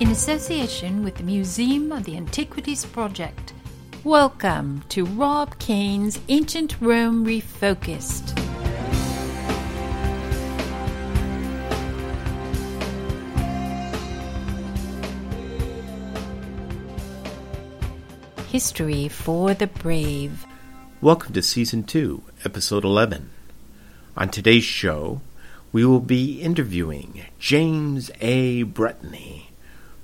in association with the Museum of the Antiquities Project. Welcome to Rob Cain's Ancient Rome Refocused. History for the Brave. Welcome to Season 2, Episode 11. On today's show, we will be interviewing James A. Bretney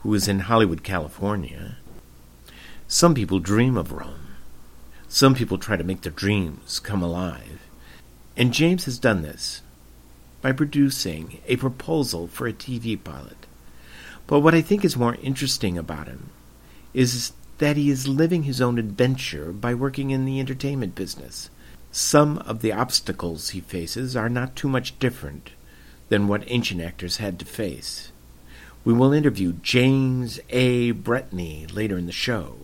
who is in Hollywood, California. Some people dream of Rome. Some people try to make their dreams come alive. And James has done this by producing a proposal for a TV pilot. But what I think is more interesting about him is that he is living his own adventure by working in the entertainment business. Some of the obstacles he faces are not too much different than what ancient actors had to face. We will interview James A. Bretney later in the show.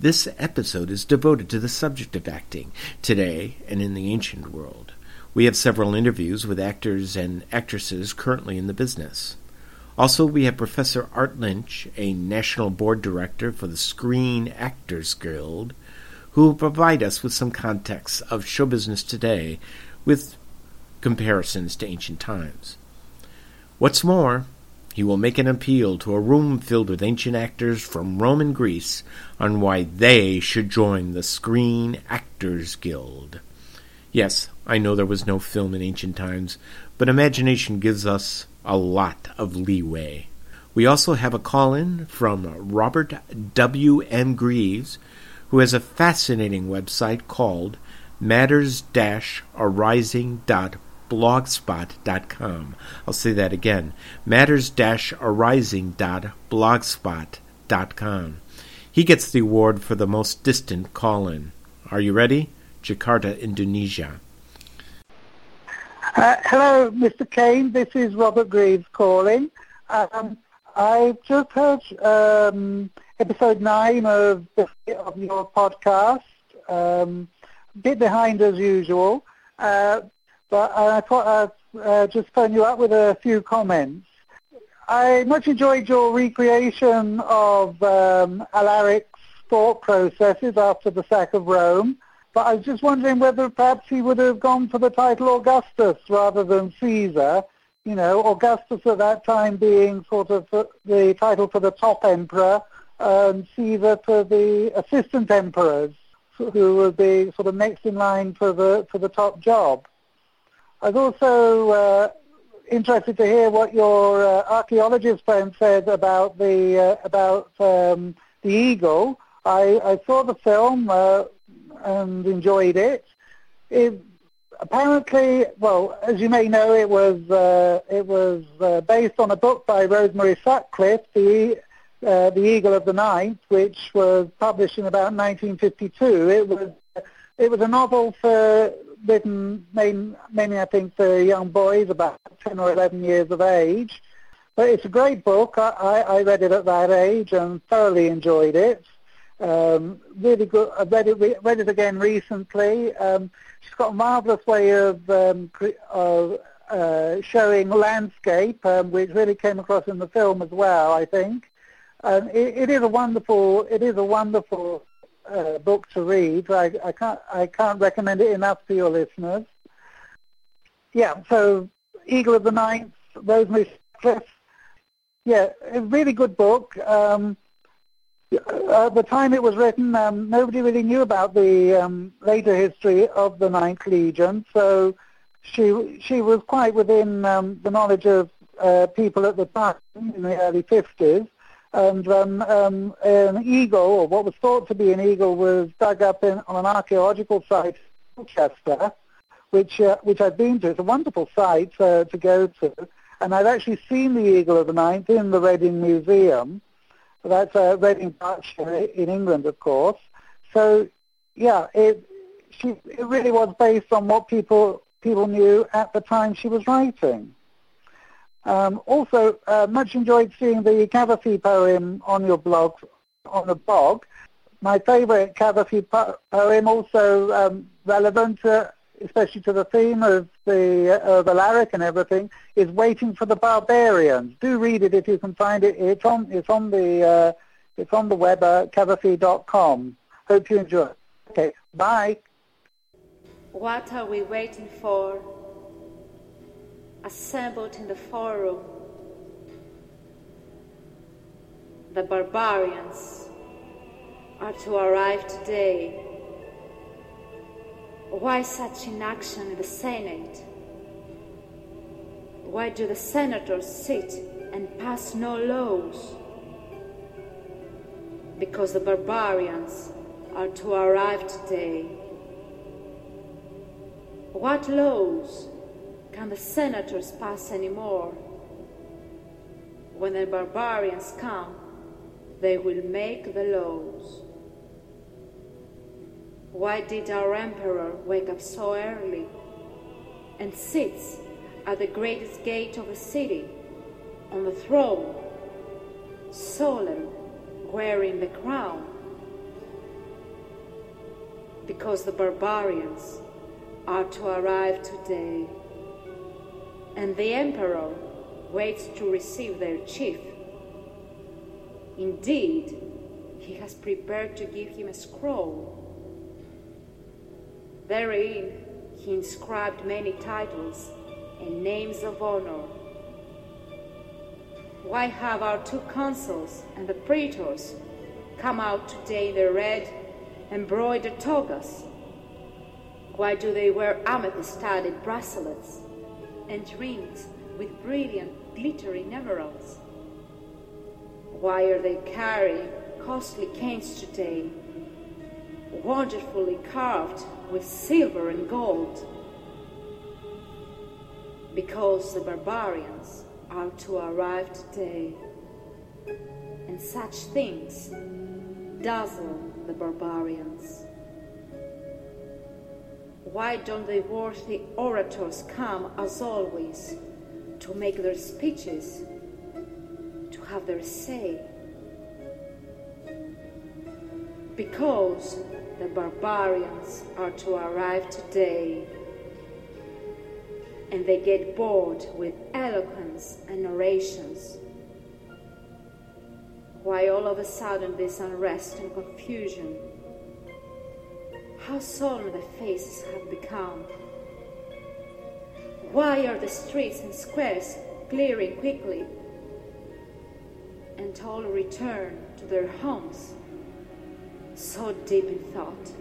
This episode is devoted to the subject of acting today and in the ancient world. We have several interviews with actors and actresses currently in the business. Also, we have Professor Art Lynch, a national board director for the Screen Actors Guild, who will provide us with some context of show business today with comparisons to ancient times. What's more, he will make an appeal to a room filled with ancient actors from Rome and Greece on why they should join the Screen Actors Guild. Yes, I know there was no film in ancient times, but imagination gives us a lot of leeway. We also have a call in from Robert W. M. Greaves, who has a fascinating website called matters-arising.org blogspot.com. I'll say that again matters-arising.blogspot.com. He gets the award for the most distant call in. Are you ready? Jakarta, Indonesia. Uh, hello, Mr. Cain. This is Robert Greaves calling. Um, I've just heard um, episode 9 of, of your podcast. Um, bit behind as usual. Uh, but I thought I'd uh, just phone you up with a few comments. I much enjoyed your recreation of um, Alaric's thought processes after the sack of Rome, but I was just wondering whether perhaps he would have gone for the title Augustus rather than Caesar. You know, Augustus at that time being sort of the title for the top emperor, and Caesar for the assistant emperors, who would be sort of next in line for the for the top job. I was also uh, interested to hear what your uh, archaeologist friend said about the uh, about um, the eagle. I, I, saw the film uh, and enjoyed it. it. Apparently, well, as you may know, it was uh, it was uh, based on a book by Rosemary Sutcliff, the the Eagle of the Ninth, which was published in about 1952. It was it was a novel for written mainly, mainly, I think, for young boys about 10 or 11 years of age. But it's a great book. I, I, I read it at that age and thoroughly enjoyed it. Um, really good. I read it, read it again recently. Um, she's got a marvelous way of, um, of uh, showing landscape, um, which really came across in the film as well. I think. It, it is a wonderful. It is a wonderful uh, book to read. I, I, can't I can't recommend it enough to your listeners. Yeah, so Eagle of the Ninth, Rosemary Cliff. Yeah, a really good book. Um, at the time it was written, um, nobody really knew about the um, later history of the Ninth Legion, so she she was quite within um, the knowledge of uh, people at the time in the early 50s and um, um, an eagle, or what was thought to be an eagle, was dug up in, on an archaeological site in Chester, which uh, which I've been to. It's a wonderful site uh, to go to, and I've actually seen the Eagle of the Ninth in the Reading Museum. That's uh, Reading, Berkshire, in England, of course. So, yeah, it she it really was based on what people people knew at the time she was writing. Um, also, uh, much enjoyed seeing the Cavafy poem on your blog, on the blog. My favourite Cavafy po- poem, also um, relevant, uh, especially to the theme of the uh, the Alaric and everything, is "Waiting for the Barbarians." Do read it if you can find it. It's on it's on the uh, it's on the web at cavafy.com. Hope you enjoy. It. Okay, bye. What are we waiting for? Assembled in the forum, the barbarians are to arrive today. Why such inaction in the Senate? Why do the senators sit and pass no laws? Because the barbarians are to arrive today. What laws can the senators pass anymore? When the barbarians come, they will make the laws. Why did our emperor wake up so early and sits at the greatest gate of the city on the throne, solemn, wearing the crown? Because the barbarians are to arrive today, and the emperor waits to receive their chief. Indeed, he has prepared to give him a scroll. Therein, he inscribed many titles and names of honor. Why have our two consuls and the praetors come out today in their red embroidered togas? Why do they wear amethyst-studded bracelets and rings with brilliant, glittering emeralds? Why are they carrying costly canes today, wonderfully carved with silver and gold? Because the barbarians are to arrive today, and such things dazzle the barbarians. Why don't the worthy orators come as always to make their speeches, to have their say? Because the barbarians are to arrive today and they get bored with eloquence and orations. Why all of a sudden this unrest and confusion? How solemn the faces have become. Why are the streets and squares clearing quickly? And all return to their homes, so deep in thought.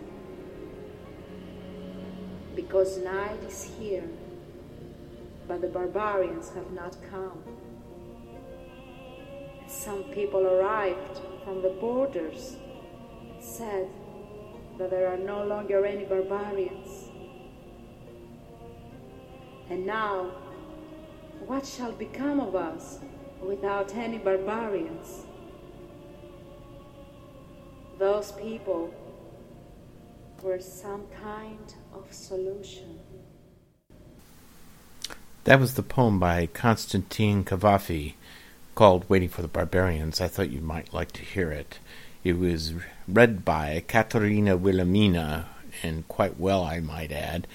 Because night is here, but the barbarians have not come. Some people arrived from the borders, said, that there are no longer any barbarians. And now, what shall become of us without any barbarians? Those people were some kind of solution. That was the poem by Constantine Cavafy called Waiting for the Barbarians. I thought you might like to hear it. It was read by Katerina Wilhelmina, and quite well, I might add.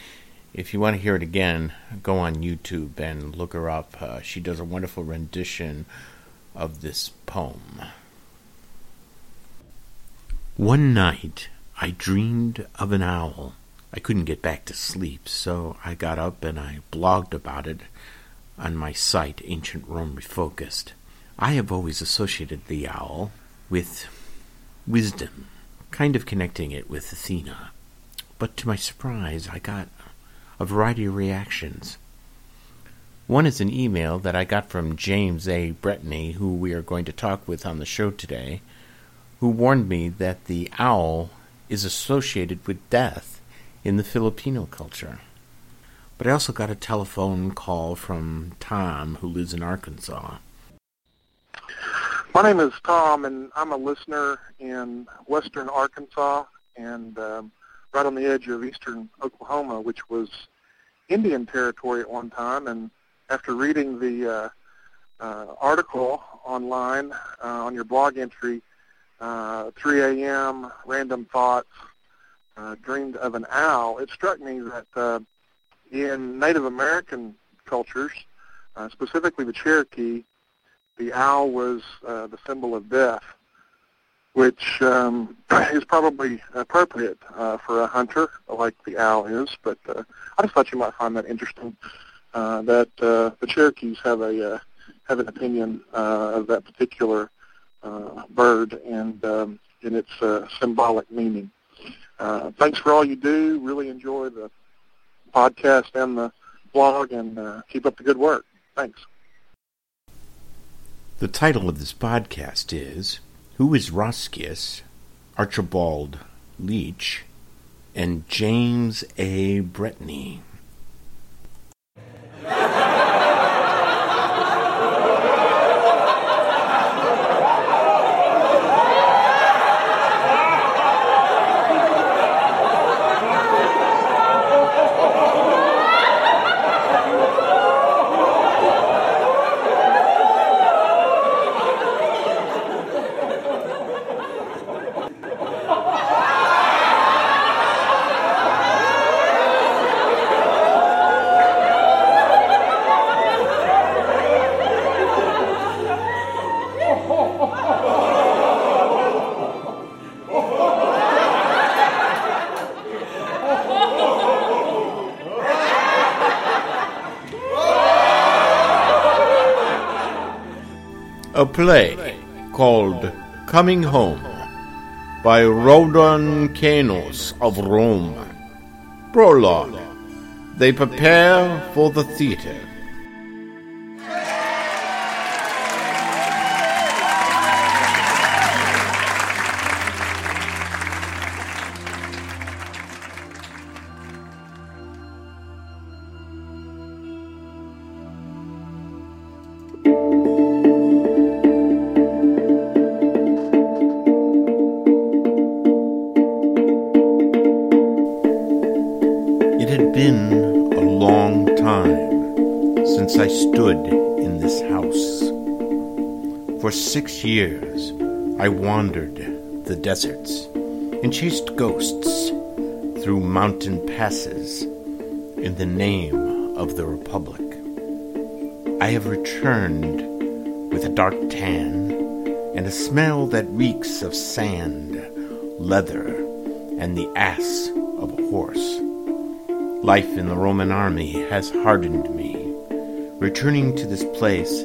If you want to hear it again, go on YouTube and look her up. Uh, she does a wonderful rendition of this poem. One night I dreamed of an owl. I couldn't get back to sleep, so I got up and I blogged about it on my site, Ancient Rome Refocused. I have always associated the owl with wisdom, kind of connecting it with Athena. But to my surprise, I got a variety of reactions. One is an email that I got from James A. Bretney, who we are going to talk with on the show today, who warned me that the owl is associated with death in the Filipino culture. But I also got a telephone call from Tom, who lives in Arkansas. My name is Tom, and I'm a listener in western Arkansas and um, right on the edge of eastern Oklahoma, which was Indian territory at one time. And after reading the uh, uh, article online uh, on your blog entry, uh, 3 a.m., random thoughts, uh, dreamed of an owl, it struck me that uh, in Native American cultures, uh, specifically the Cherokee, the owl was uh, the symbol of death, which um, is probably appropriate uh, for a hunter like the owl is. But uh, I just thought you might find that interesting uh, that uh, the Cherokees have a uh, have an opinion uh, of that particular uh, bird and um, in its uh, symbolic meaning. Uh, thanks for all you do. Really enjoy the podcast and the blog, and uh, keep up the good work. Thanks. The title of this podcast is Who is Roscius, Archibald Leach, and James A. Bretney? Play called Coming Home by Rodon Canos of Rome. Prologue. They prepare for the theater. Years, I wandered the deserts and chased ghosts through mountain passes in the name of the Republic. I have returned with a dark tan and a smell that reeks of sand, leather, and the ass of a horse. Life in the Roman army has hardened me. Returning to this place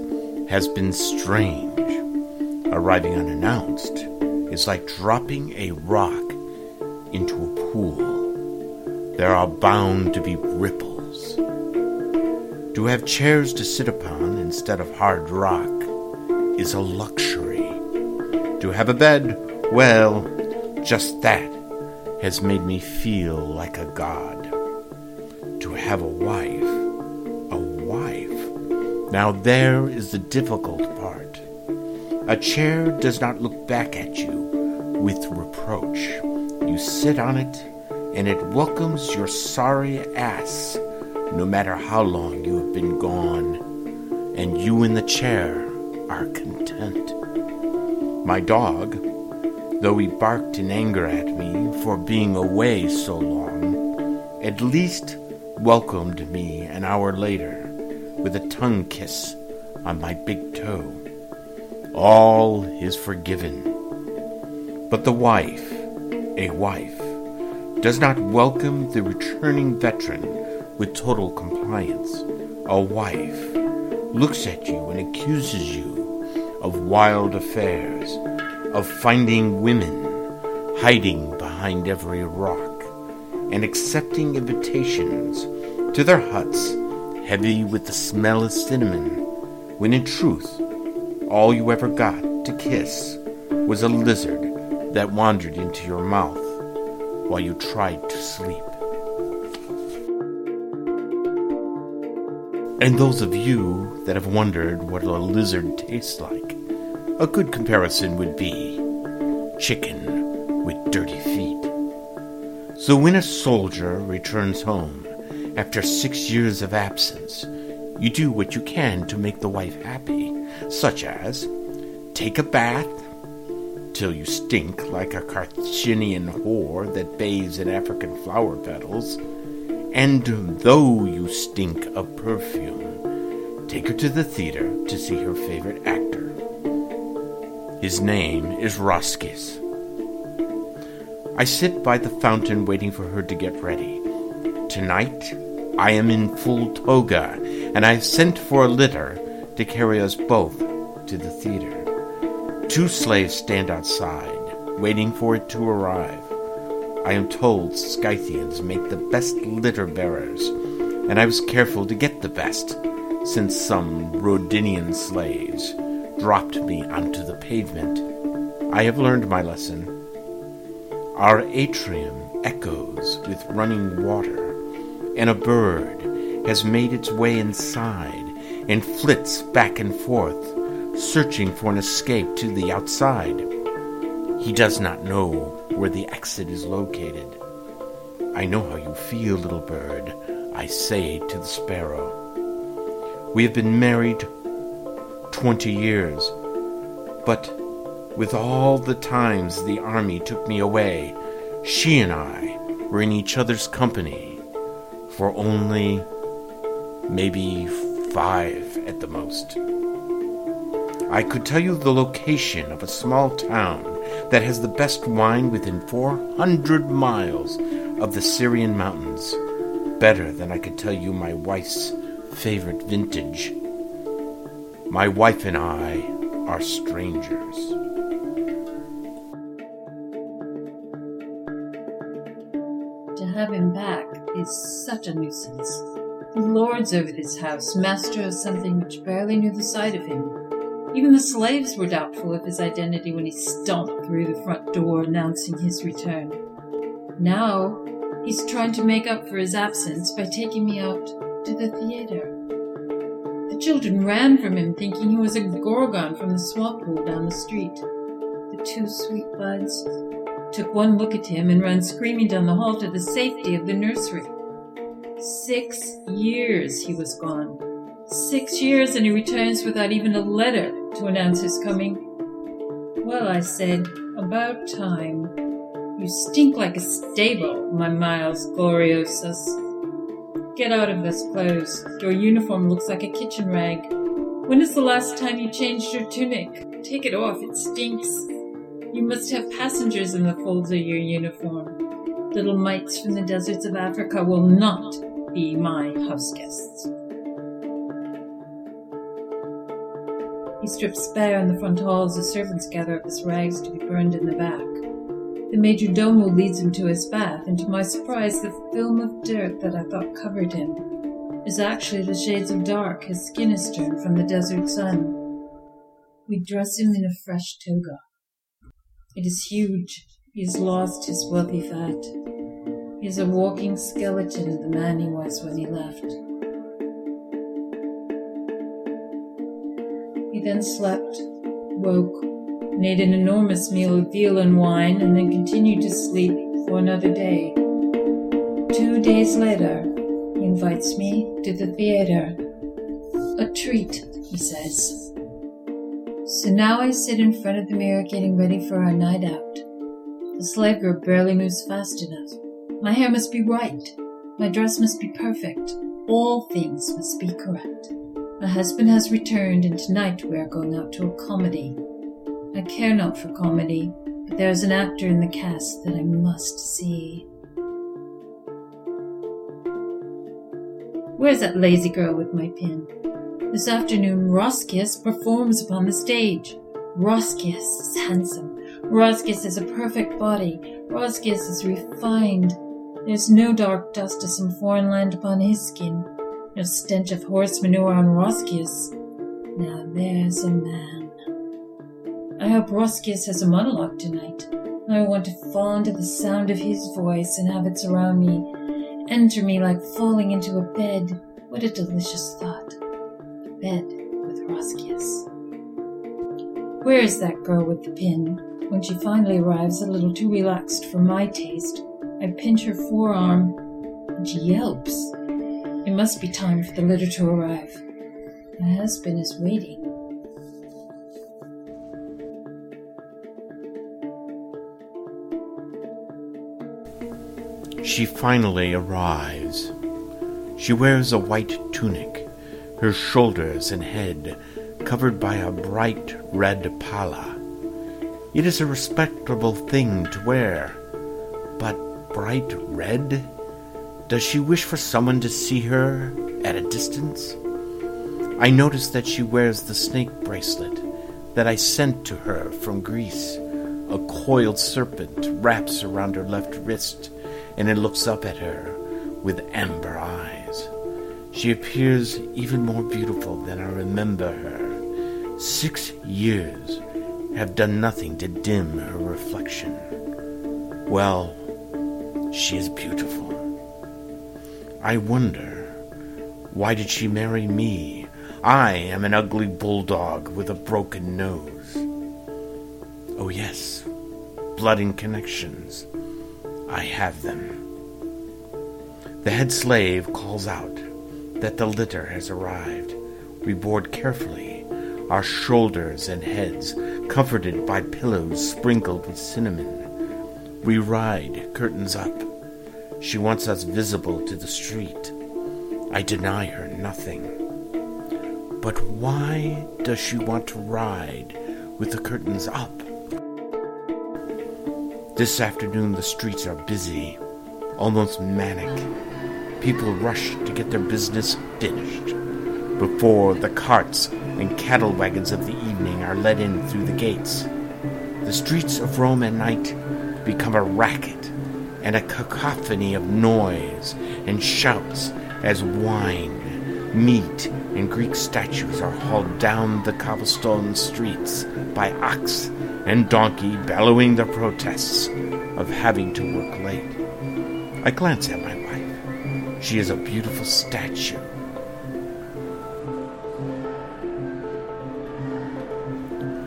has been strange. Arriving unannounced is like dropping a rock into a pool. There are bound to be ripples. To have chairs to sit upon instead of hard rock is a luxury. To have a bed, well, just that has made me feel like a god to have a wife. A wife. Now there is the difficult part. A chair does not look back at you with reproach. You sit on it, and it welcomes your sorry ass, no matter how long you have been gone, and you in the chair are content. My dog, though he barked in anger at me for being away so long, at least welcomed me an hour later with a tongue kiss on my big toe. All is forgiven. But the wife, a wife, does not welcome the returning veteran with total compliance. A wife looks at you and accuses you of wild affairs, of finding women hiding behind every rock, and accepting invitations to their huts heavy with the smell of cinnamon, when in truth, all you ever got to kiss was a lizard that wandered into your mouth while you tried to sleep. And those of you that have wondered what a lizard tastes like, a good comparison would be chicken with dirty feet. So when a soldier returns home after six years of absence, you do what you can to make the wife happy, such as take a bath till you stink like a Carthaginian whore that bathes in African flower petals, And though you stink of perfume, take her to the theater to see her favorite actor. His name is Roscius. I sit by the fountain waiting for her to get ready. Tonight, I am in full toga, and I have sent for a litter to carry us both to the theater. Two slaves stand outside, waiting for it to arrive. I am told Scythians make the best litter bearers, and I was careful to get the best, since some Rhodinian slaves dropped me onto the pavement. I have learned my lesson. Our atrium echoes with running water, and a bird has made its way inside and flits back and forth searching for an escape to the outside. He does not know where the exit is located. I know how you feel, little bird, I say to the sparrow. We have been married twenty years, but with all the times the army took me away, she and I were in each other's company for only maybe five at the most. I could tell you the location of a small town that has the best wine within 400 miles of the Syrian mountains, better than I could tell you my wife's favorite vintage. My wife and I are strangers. To have him back is such a nuisance. Lords over this house, master of something which barely knew the sight of him. Even the slaves were doubtful of his identity when he stomped through the front door announcing his return. Now, he's trying to make up for his absence by taking me out to the theater. The children ran from him thinking he was a gorgon from the swamp pool down the street. The two sweet buds took one look at him and ran screaming down the hall to the safety of the nursery. Six years he was gone. Six years and he returns without even a letter to announce his coming. Well, I said, about time. You stink like a stable, my Miles Gloriosus. Get out of this clothes. Your uniform looks like a kitchen rag. When is the last time you changed your tunic? Take it off, it stinks. You must have passengers in the folds of your uniform. Little mites from the deserts of Africa will not be my house guests. He strips bare in the front hall as the servants gather up his rags to be burned in the back. The major domo leads him to his bath, and to my surprise, the film of dirt that I thought covered him is actually the shades of dark his skin has turned from the desert sun. We dress him in a fresh toga. It is huge. He has lost his wealthy fat. Is a walking skeleton of the man he was when he left. He then slept, woke, made an enormous meal of veal and wine, and then continued to sleep for another day. Two days later, he invites me to the theater. A treat, he says. So now I sit in front of the mirror getting ready for our night out. The slave girl barely moves fast enough. My hair must be right. My dress must be perfect. All things must be correct. My husband has returned, and tonight we are going out to a comedy. I care not for comedy, but there is an actor in the cast that I must see. Where's that lazy girl with my pin? This afternoon, Roscius performs upon the stage. Roscius is handsome. Roscius has a perfect body. Roscius is refined. There's no dark dust of some foreign land upon his skin no stench of horse manure on Roscius. Now there's a man. I hope Roscius has a monologue tonight. I want to fall into the sound of his voice and have it surround me, enter me like falling into a bed. What a delicious thought. A bed with Roscius. Where is that girl with the pin? When she finally arrives, a little too relaxed for my taste, I pinch her forearm, and she yelps. It must be time for the litter to arrive. My husband is waiting. She finally arrives. She wears a white tunic, her shoulders and head covered by a bright red palla. It is a respectable thing to wear, but bright red? Does she wish for someone to see her at a distance? I notice that she wears the snake bracelet that I sent to her from Greece. A coiled serpent wraps around her left wrist, and it looks up at her with amber eyes. She appears even more beautiful than I remember her. Six years have done nothing to dim her reflection. Well, she is beautiful. I wonder, why did she marry me? I am an ugly bulldog with a broken nose. Oh, yes, blood and connections. I have them. The head slave calls out that the litter has arrived. We board carefully, our shoulders and heads comforted by pillows sprinkled with cinnamon. We ride, curtains up. She wants us visible to the street. I deny her nothing. But why does she want to ride with the curtains up? This afternoon the streets are busy, almost manic. People rush to get their business finished before the carts and cattle wagons of the evening are let in through the gates. The streets of Rome at night become a racket and a cacophony of noise and shouts as wine meat, and Greek statues are hauled down the cobblestone streets by ox and donkey bellowing their protests of having to work late. I glance at my wife. She is a beautiful statue.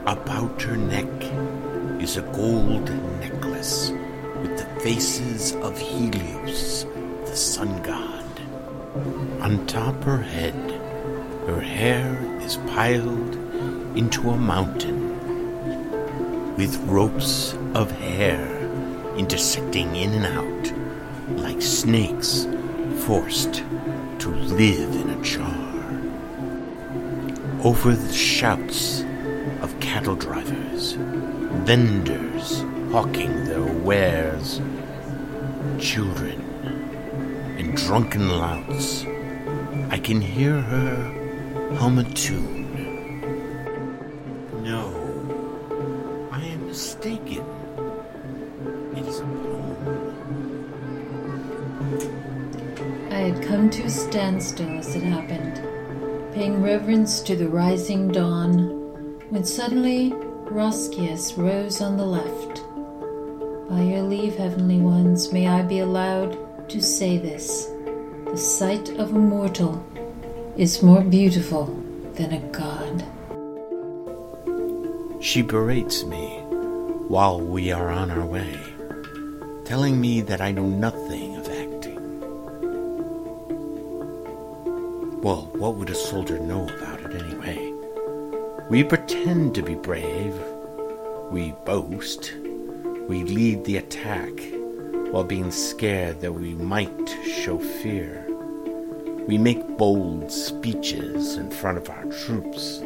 About her neck is a gold with the faces of Helios, the sun god. On top her head, her hair is piled into a mountain with ropes of hair intersecting in and out like snakes forced to live in a jar. Over the shouts of cattle drivers, vendors hawking their wares, children and drunken louts. I can hear her hum a tune. No, I am mistaken. It is a poem. I had come to a standstill as it happened, paying reverence to the rising dawn, when suddenly Roscius rose on the left. By your leave, heavenly ones, may I be allowed to say this the sight of a mortal is more beautiful than a god. She berates me while we are on our way, telling me that I know nothing of acting. Well, what would a soldier know about it anyway? We pretend to be brave, we boast, we lead the attack while being scared that we might show fear. We make bold speeches in front of our troops.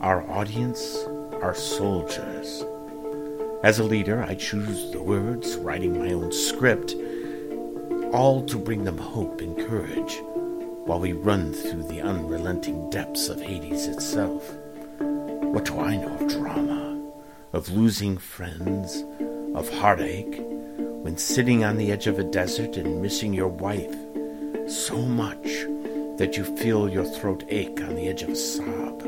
Our audience our soldiers. As a leader, I choose the words, writing my own script, all to bring them hope and courage while we run through the unrelenting depths of Hades itself. What do I know of drama, of losing friends, of heartache, when sitting on the edge of a desert and missing your wife so much that you feel your throat ache on the edge of a sob.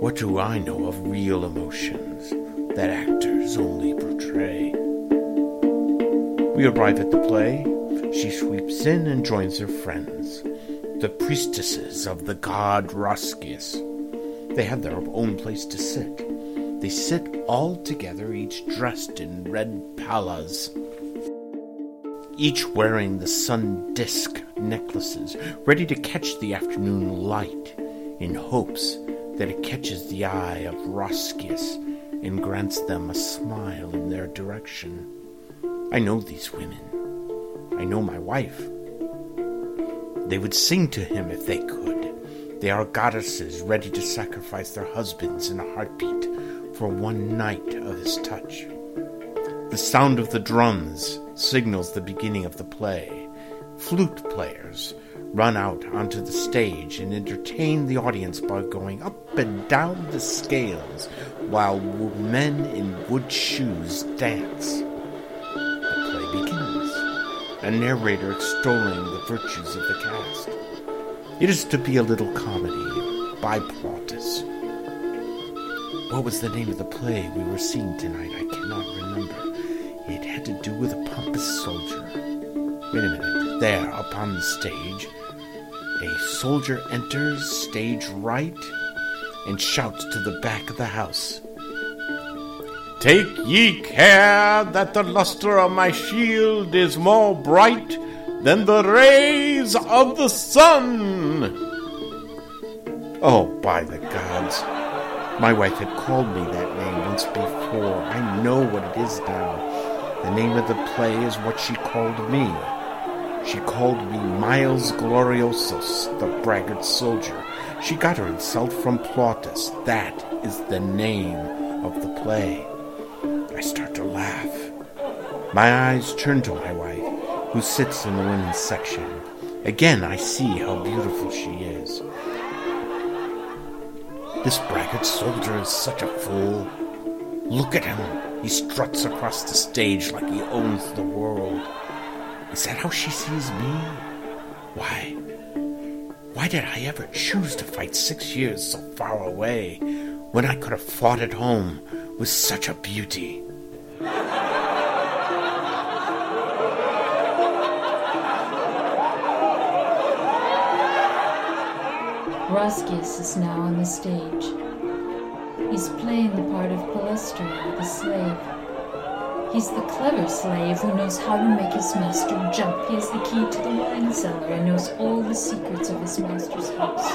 What do I know of real emotions that actors only portray? We arrive at the play. She sweeps in and joins her friends, the priestesses of the god Roscius. They have their own place to sit. They sit all together, each dressed in red palas, each wearing the sun disk necklaces, ready to catch the afternoon light, in hopes that it catches the eye of Roscius and grants them a smile in their direction. I know these women. I know my wife. They would sing to him if they could. They are goddesses ready to sacrifice their husbands in a heartbeat for one night of his touch. The sound of the drums signals the beginning of the play. Flute players run out onto the stage and entertain the audience by going up and down the scales while men in wood shoes dance. The play begins, a narrator extolling the virtues of the cast. It is to be a little comedy by Plautus. What was the name of the play we were seeing tonight? I cannot remember. It had to do with a pompous soldier. Wait a minute. There, upon the stage, a soldier enters stage right and shouts to the back of the house. Take ye care that the luster of my shield is more bright than the rays of the sun. Oh, by the gods! My wife had called me that name once before. I know what it is now. The name of the play is what she called me. She called me Miles Gloriosus, the braggart soldier. She got her insult from Plautus. That is the name of the play. I start to laugh. My eyes turn to my wife, who sits in the women's section. Again, I see how beautiful she is. This braggart soldier is such a fool. Look at him. He struts across the stage like he owns the world. Is that how she sees me? Why? Why did I ever choose to fight six years so far away when I could have fought at home with such a beauty? Roscius is now on the stage. He's playing the part of Palestrio, the slave. He's the clever slave who knows how to make his master jump. He has the key to the wine cellar and knows all the secrets of his master's house.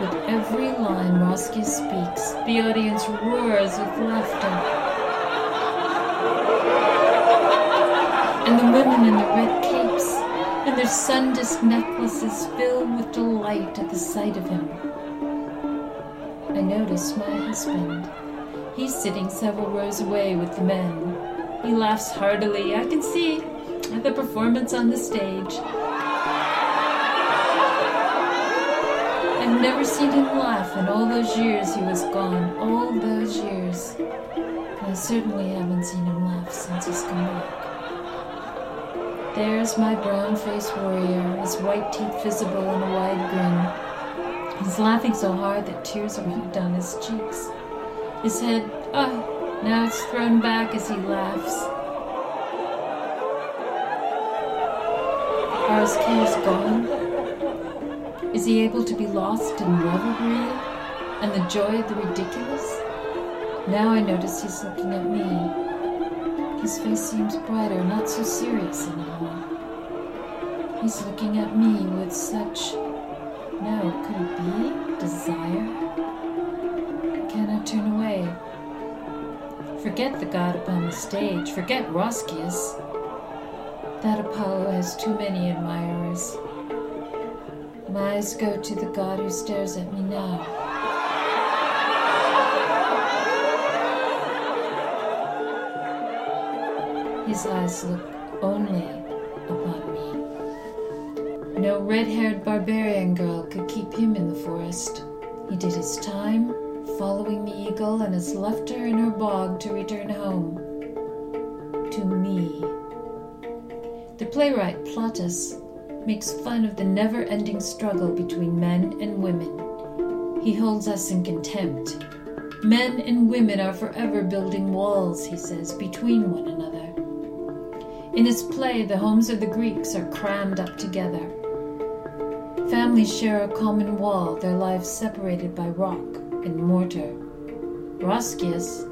With every line Roscius speaks, the audience roars with laughter. And the women in the red capes and their sun-disk necklaces filled with delight at the sight of him. I notice my husband. He's sitting several rows away with the men. He laughs heartily, I can see, at the performance on the stage. I've never seen him laugh in all those years he was gone, all those years. I certainly haven't seen him laugh since he's come back. There's my brown faced warrior, his white teeth visible in a wide grin. He's laughing so hard that tears are running down his cheeks. His head, ah, now it's thrown back as he laughs. Are his cares gone? Is he able to be lost in revelry and the joy of the ridiculous? Now I notice he's looking at me. His face seems brighter, not so serious anymore. He's looking at me with such. No, could it be? Desire? I cannot turn away. Forget the god upon the stage. Forget Roscius. That Apollo has too many admirers. My eyes go to the god who stares at me now. His eyes look only upon me. No red haired barbarian girl could keep him in the forest. He did his time, following the eagle, and has left her in her bog to return home. To me. The playwright Plautus makes fun of the never ending struggle between men and women. He holds us in contempt. Men and women are forever building walls, he says, between one another. In his play, the homes of the Greeks are crammed up together. Families share a common wall, their lives separated by rock and mortar. Roscius,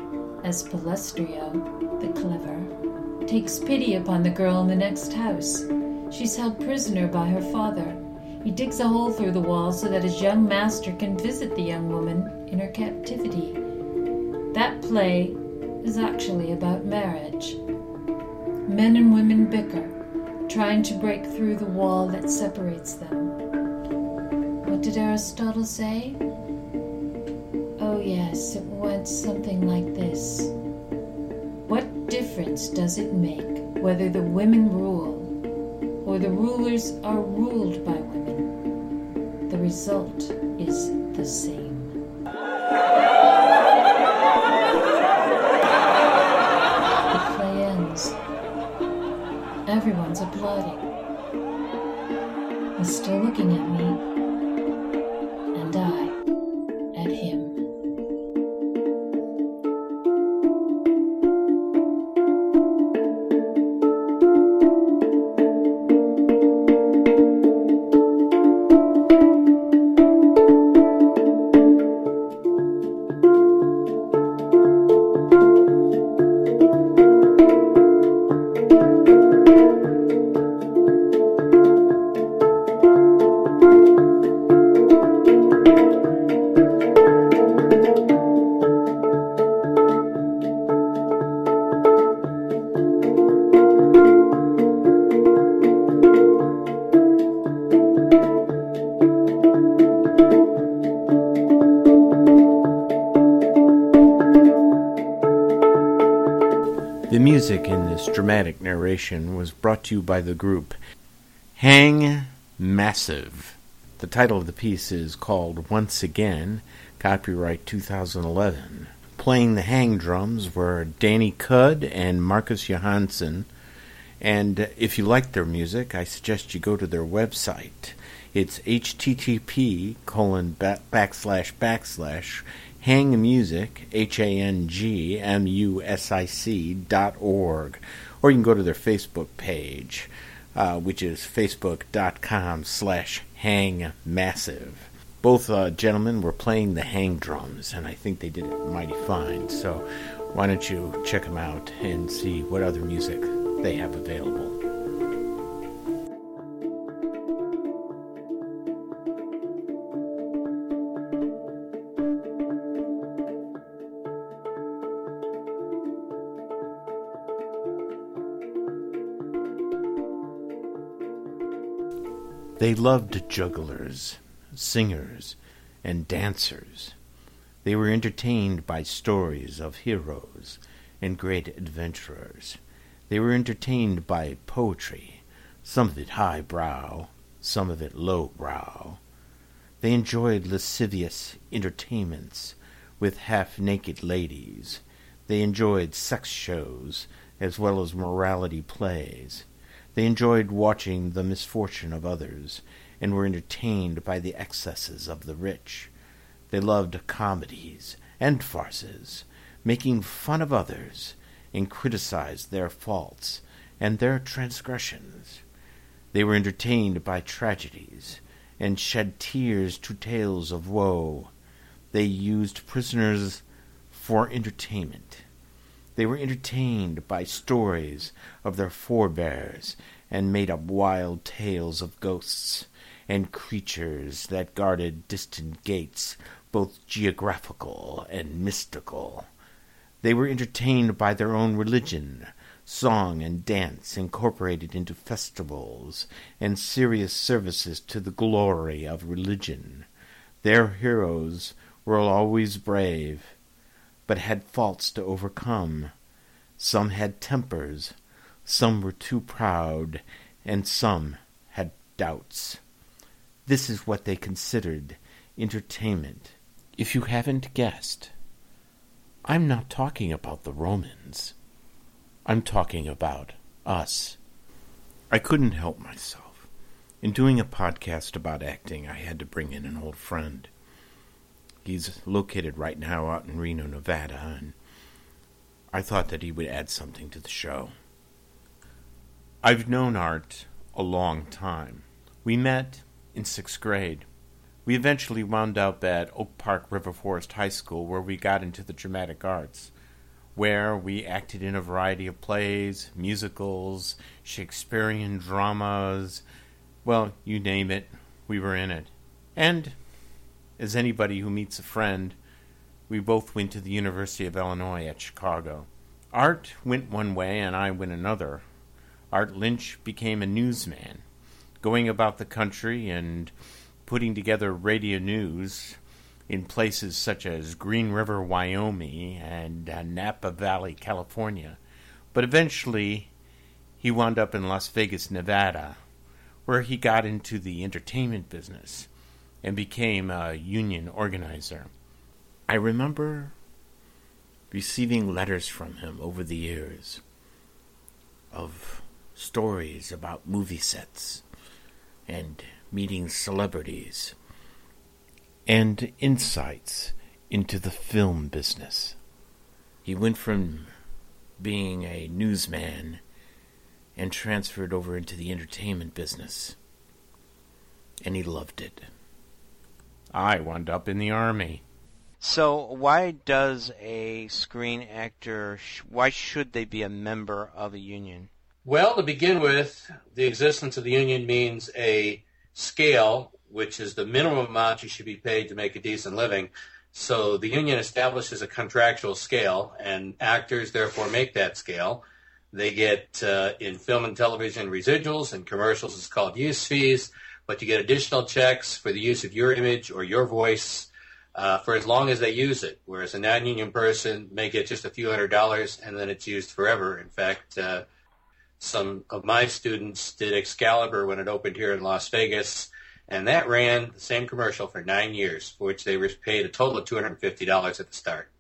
as Palestrio, the clever, takes pity upon the girl in the next house. She's held prisoner by her father. He digs a hole through the wall so that his young master can visit the young woman in her captivity. That play is actually about marriage. Men and women bicker. trying to break through the wall that separates them. What did Aristotle say? Oh, yes, it went something like this. What difference does it make whether the women rule or the rulers are ruled by women? The result is the same. Everyone's applauding. He's still looking at me, dramatic narration was brought to you by the group Hang Massive. The title of the piece is called Once Again, copyright 2011. Playing the hang drums were Danny Cudd and Marcus Johansson. And if you like their music, I suggest you go to their website. It's http colon back- backslash backslash hangmusic h a n g m u s i c dot org, or you can go to their Facebook page, uh, which is facebook.com slash hangmassive. Both uh, gentlemen were playing the hang drums, and I think they did it mighty fine. So why don't you check them out and see what other music they have available. They loved jugglers, singers, and dancers. They were entertained by stories of heroes and great adventurers. They were entertained by poetry, some of it high brow, some of it low brow. They enjoyed lascivious entertainments with half naked ladies. They enjoyed sex shows as well as morality plays. They enjoyed watching the misfortune of others, and were entertained by the excesses of the rich. They loved comedies and farces, making fun of others, and criticized their faults and their transgressions. They were entertained by tragedies, and shed tears to tales of woe. They used prisoners for entertainment. They were entertained by stories of their forebears, and made up wild tales of ghosts and creatures that guarded distant gates, both geographical and mystical. They were entertained by their own religion, song and dance incorporated into festivals, and serious services to the glory of religion. Their heroes were always brave, but had faults to overcome. Some had tempers, some were too proud, and some had doubts. This is what they considered entertainment. If you haven't guessed, I'm not talking about the Romans. I'm talking about us. I couldn't help myself. In doing a podcast about acting, I had to bring in an old friend. He's located right now out in Reno, Nevada, and I thought that he would add something to the show. I've known Art a long time. We met in sixth grade. We eventually wound up at Oak Park River Forest High School, where we got into the dramatic arts, where we acted in a variety of plays, musicals, Shakespearean dramas. Well, you name it, we were in it. And, as anybody who meets a friend, we both went to the University of Illinois at Chicago. Art went one way and I went another, Art Lynch became a newsman, going about the country and putting together radio news in places such as Green River, Wyoming, and uh, Napa Valley, California. But eventually, he wound up in Las Vegas, Nevada, where he got into the entertainment business and became a union organizer. I remember receiving letters from him over the years of stories about movie sets and meeting celebrities and insights into the film business. He went from being a newsman and transferred over into the entertainment business. And he loved it. I wound up in the army. So, why does a screen actor, sh- why should they be a member of a union? Well, to begin with, the existence of the union means a scale, which is the minimum amount you should be paid to make a decent living. So the union establishes a contractual scale, and actors therefore make that scale. They get uh, in film and television residuals, and commercials it's called use fees, but you get additional checks for the use of your image or your voice uh, for as long as they use it. Whereas a non-union person may get just a few hundred dollars, and then it's used forever. In fact, uh, some of my students did Excalibur when it opened here in Las Vegas, and that ran the same commercial for nine years, for which they were paid a total of $250 at the start.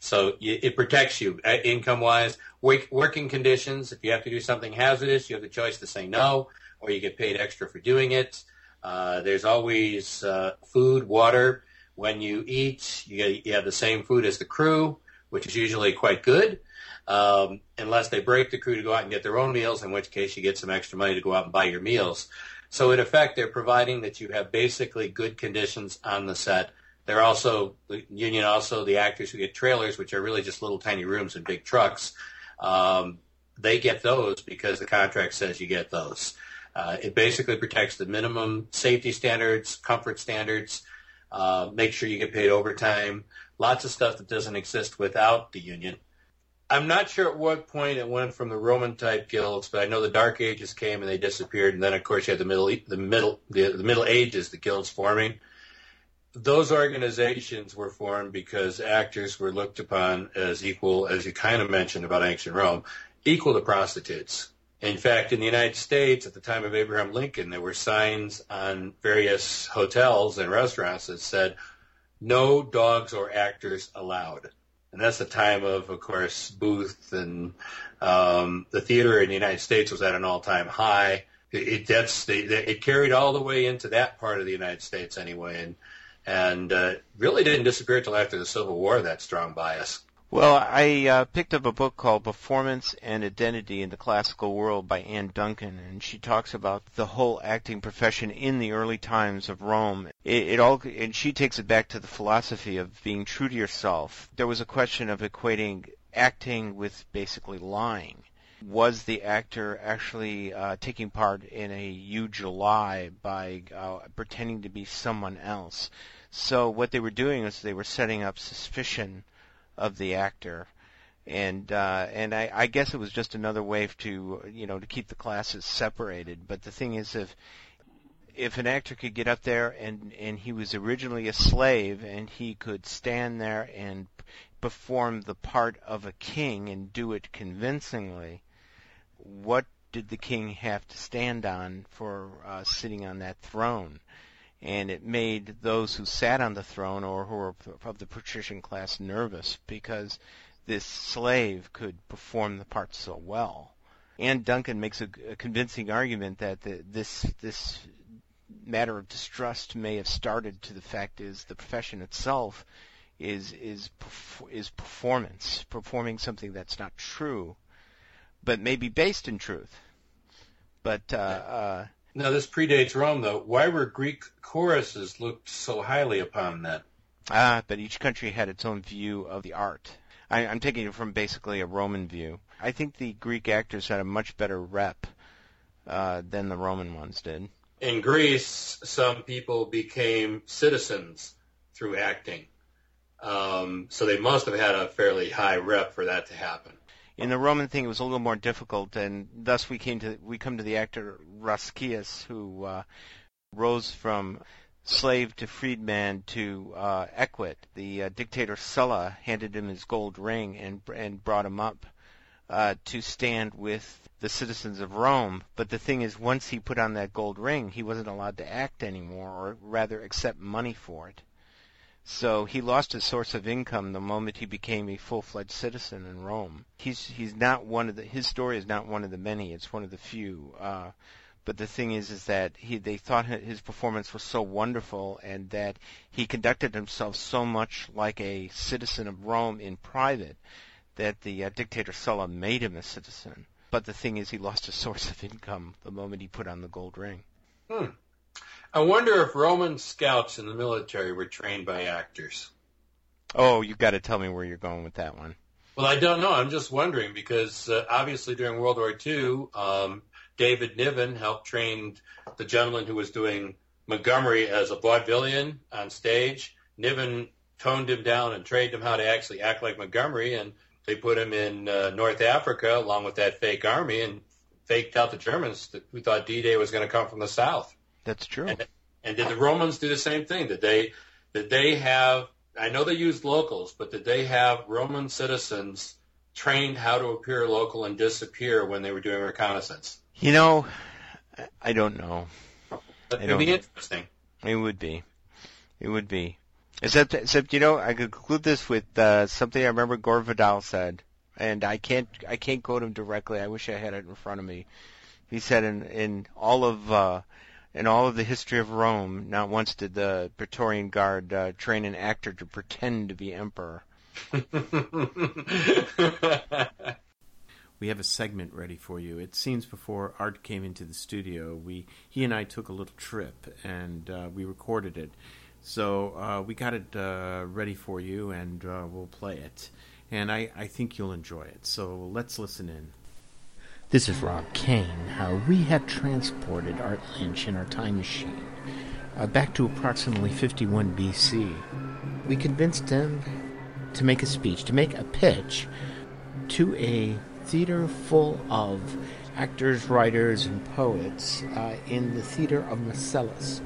So it protects you uh, income-wise. Working conditions, if you have to do something hazardous, you have the choice to say no, or you get paid extra for doing it. Uh, there's always uh, food, water. When you eat, you, you have the same food as the crew, which is usually quite good um, unless they break the crew to go out and get their own meals, in which case you get some extra money to go out and buy your meals. So in effect, they're providing that you have basically good conditions on the set. They're also the union, also the actors who get trailers, which are really just little tiny rooms and big trucks. Um, they get those because the contract says you get those. Uh, it basically protects the minimum safety standards, comfort standards. Uh, make sure you get paid overtime. Lots of stuff that doesn't exist without the union. I'm not sure at what point it went from the Roman type guilds, but I know the Dark Ages came and they disappeared, and then of course you had the Middle the Middle the, the Middle Ages, the guilds forming. Those organizations were formed because actors were looked upon as equal, as you kind of mentioned about ancient Rome, equal to prostitutes. In fact, in the United States at the time of Abraham Lincoln, there were signs on various hotels and restaurants that said, "No dogs or actors allowed." and that's the time of, of course, Booth and um, the theater in the United States was at an all-time high. It, that's they, it carried all the way into that part of the United States anyway, and and uh, really didn't disappear until after the Civil War. That strong bias. Well, I uh, picked up a book called Performance and Identity in the Classical World by Anne Duncan, and she talks about the whole acting profession in the early times of Rome. It, it all, and she takes it back to the philosophy of being true to yourself. There was a question of equating acting with basically lying. Was the actor actually uh, taking part in a huge lie by uh, pretending to be someone else? So what they were doing is they were setting up suspicion of the actor. And uh, and I, I guess it was just another way to you know to keep the classes separated. But the thing is, if if an actor could get up there and and he was originally a slave and he could stand there and perform the part of a king and do it convincingly, what did the king have to stand on for uh, sitting on that throne? And it made those who sat on the throne or who were of the patrician class nervous because this slave could perform the part so well. Anne Duncan makes a, a convincing argument that the, this this matter of distrust may have started to the fact is the profession itself is is is performance, performing something that's not true, but may be based in truth. But uh, uh, now, this predates Rome, though. Why were Greek choruses looked so highly upon then? Ah, but each country had its own view of the art. I, I'm taking it from basically a Roman view. I think the Greek actors had a much better rep uh, than the Roman ones did. In Greece, some people became citizens through acting. Um, so they must have had a fairly high rep for that to happen. In the Roman thing, it was a little more difficult, and thus we came to we come to the actor Roscius, who uh, rose from slave to freedman to uh, equit. The uh, dictator Sulla handed him his gold ring and and brought him up uh, to stand with the citizens of Rome. But the thing is, once he put on that gold ring, he wasn't allowed to act anymore, or rather accept money for it. So he lost his source of income the moment he became a full-fledged citizen in Rome. He's he's not one of the his story is not one of the many. It's one of the few. Uh, but the thing is, is that he they thought his performance was so wonderful, and that he conducted himself so much like a citizen of Rome in private, that the uh, dictator Sulla made him a citizen. But the thing is, he lost his source of income the moment he put on the gold ring. Hmm. I wonder if Roman scouts in the military were trained by actors. Oh, you've got to tell me where you're going with that one. Well, I don't know. I'm just wondering because uh, obviously during World War II, um, David Niven helped train the gentleman who was doing Montgomery as a vaudevillian on stage. Niven toned him down and trained him how to actually act like Montgomery, and they put him in uh, North Africa along with that fake army and faked out the Germans that, who thought D-Day was going to come from the south. That's true. And, and did the Romans do the same thing? Did they did they have? I know they used locals, but did they have Roman citizens trained how to appear local and disappear when they were doing reconnaissance? You know, I don't know. It would be interesting. It would be. It would be. Except, except you know, I could conclude this with uh, something I remember Gore Vidal said, and I can't, I can't quote him directly. I wish I had it in front of me. He said in in all of uh, in all of the history of Rome, not once did the Praetorian Guard uh, train an actor to pretend to be emperor. we have a segment ready for you. It seems before Art came into the studio, we he and I took a little trip and uh, we recorded it. So uh, we got it uh, ready for you, and uh, we'll play it. And I, I think you'll enjoy it. So let's listen in. This is Rob Cain. Uh, we have transported Art Lynch in our time machine uh, back to approximately 51 BC. We convinced him to make a speech, to make a pitch to a theater full of actors, writers, and poets uh, in the theater of Marcellus.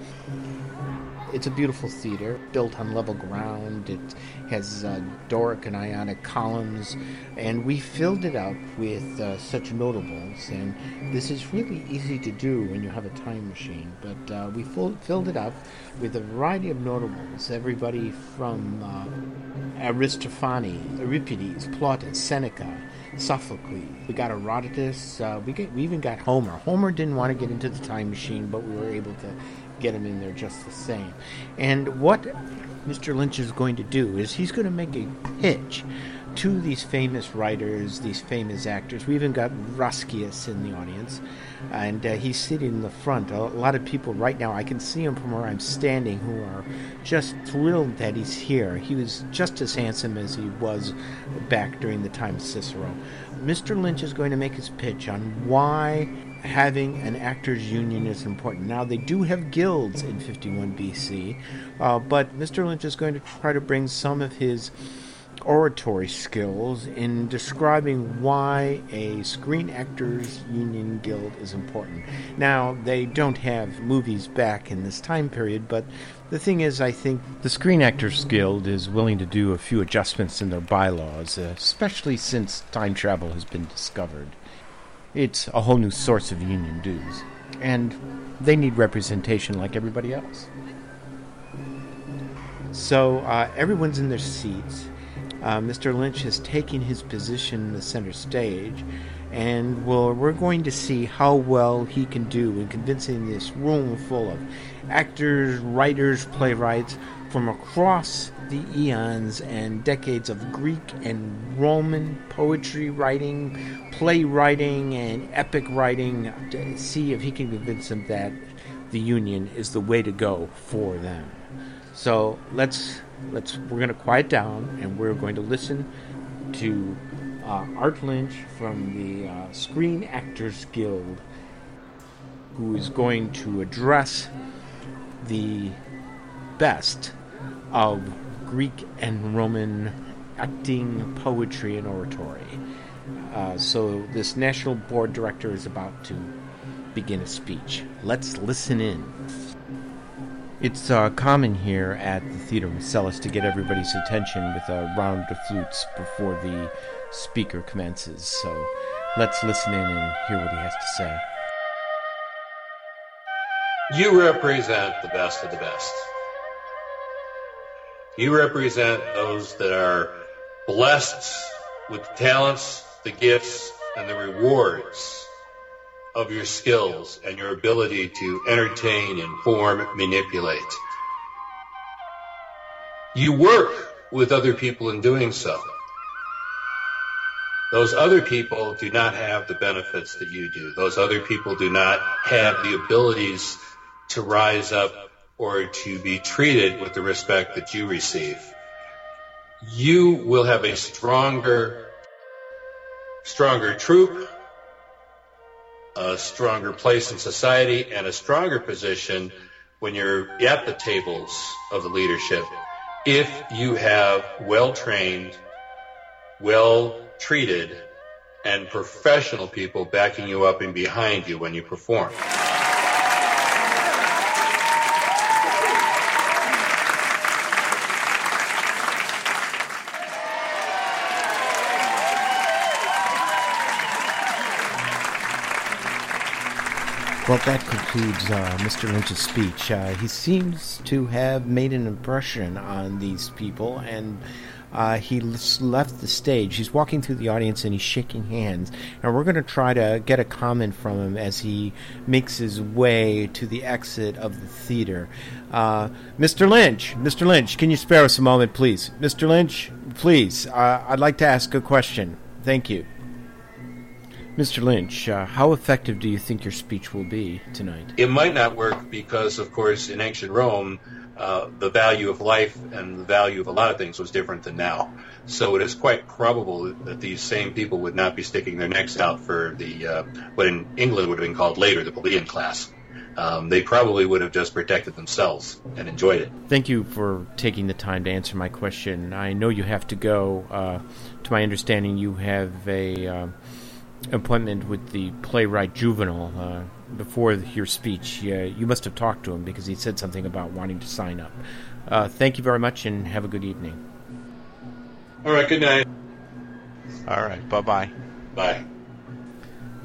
It's a beautiful theater built on level ground. It has uh, Doric and Ionic columns, and we filled it up with uh, such notables. And this is really easy to do when you have a time machine. But uh, we full, filled it up with a variety of notables. Everybody from uh, Aristophanes, Euripides, Plautus, Seneca, Sophocles. We got Herodotus. Uh, we, get, we even got Homer. Homer didn't want to get into the time machine, but we were able to get him in there just the same. And what Mr. Lynch is going to do is he's going to make a pitch to these famous writers, these famous actors. We even got Roscius in the audience, and uh, he's sitting in the front. A lot of people right now, I can see him from where I'm standing, who are just thrilled that he's here. He was just as handsome as he was back during the time of Cicero. Mr. Lynch is going to make his pitch on why having an actors union is important. Now they do have guilds in 51 BC, uh, but Mr. Lynch is going to try to bring some of his oratory skills in describing why a Screen Actors Union Guild is important. Now, they don't have movies back in this time period, but the thing is, I think the Screen Actors Guild is willing to do a few adjustments in their bylaws, especially since time travel has been discovered. It's a whole new source of union dues, and they need representation like everybody else. So uh, everyone's in their seats. Uh, Mr. Lynch has taken his position in the center stage, and we'll, we're going to see how well he can do in convincing this room full of actors, writers, playwrights from across the eons and decades of Greek and Roman poetry writing, playwriting, and epic writing to see if he can convince them that the Union is the way to go for them. So let's let's we're going to quiet down and we're going to listen to uh, Art Lynch from the uh, Screen Actors Guild, who is going to address the best of Greek and Roman acting, poetry, and oratory. Uh, so this national board director is about to begin a speech. Let's listen in. It's uh, common here at the Theater Marcellus to get everybody's attention with a round of flutes before the speaker commences. So let's listen in and hear what he has to say. You represent the best of the best. You represent those that are blessed with the talents, the gifts, and the rewards of your skills and your ability to entertain, inform, manipulate. You work with other people in doing so. Those other people do not have the benefits that you do. Those other people do not have the abilities to rise up or to be treated with the respect that you receive. You will have a stronger, stronger troop, a stronger place in society, and a stronger position when you're at the tables of the leadership if you have well-trained, well-treated, and professional people backing you up and behind you when you perform. Well, that concludes uh, Mr. Lynch's speech. Uh, he seems to have made an impression on these people, and uh, he left the stage. He's walking through the audience and he's shaking hands. And we're going to try to get a comment from him as he makes his way to the exit of the theater. Uh, Mr. Lynch, Mr. Lynch, can you spare us a moment, please? Mr. Lynch, please, uh, I'd like to ask a question. Thank you. Mr. Lynch, uh, how effective do you think your speech will be tonight? It might not work because, of course, in ancient Rome, uh, the value of life and the value of a lot of things was different than now. So it is quite probable that these same people would not be sticking their necks out for the uh, what in England would have been called later the plebeian class. Um, they probably would have just protected themselves and enjoyed it. Thank you for taking the time to answer my question. I know you have to go. Uh, to my understanding, you have a uh, appointment with the playwright Juvenal uh, before your speech. you must have talked to him because he said something about wanting to sign up. Uh, thank you very much and have a good evening. All right, good night. All right, bye bye. Bye.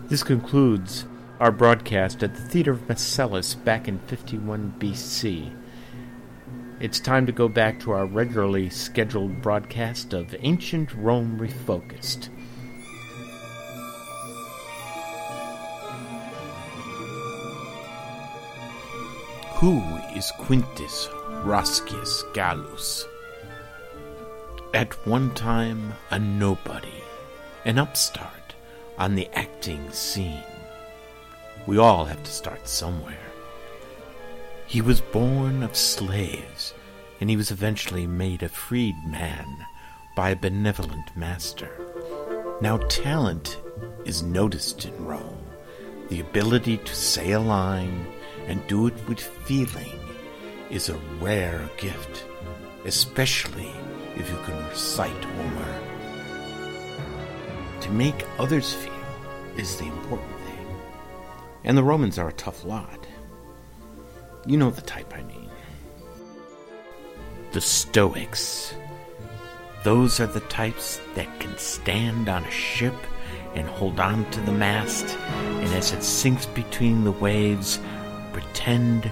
This concludes our broadcast at the Theater of Marcellus back in 51 BC. It's time to go back to our regularly scheduled broadcast of Ancient Rome Refocused. Who is Quintus Roscius Gallus? At one time a nobody, an upstart on the acting scene. We all have to start somewhere. He was born of slaves, and he was eventually made a freed man by a benevolent master. Now, talent is noticed in Rome. The ability to say a line and do it with feeling is a rare gift, especially if you can recite Homer. To make others feel is the important thing. And the Romans are a tough lot. You know the type I mean. The Stoics. Those are the types that can stand on a ship and hold on to the mast, and as it sinks between the waves, pretend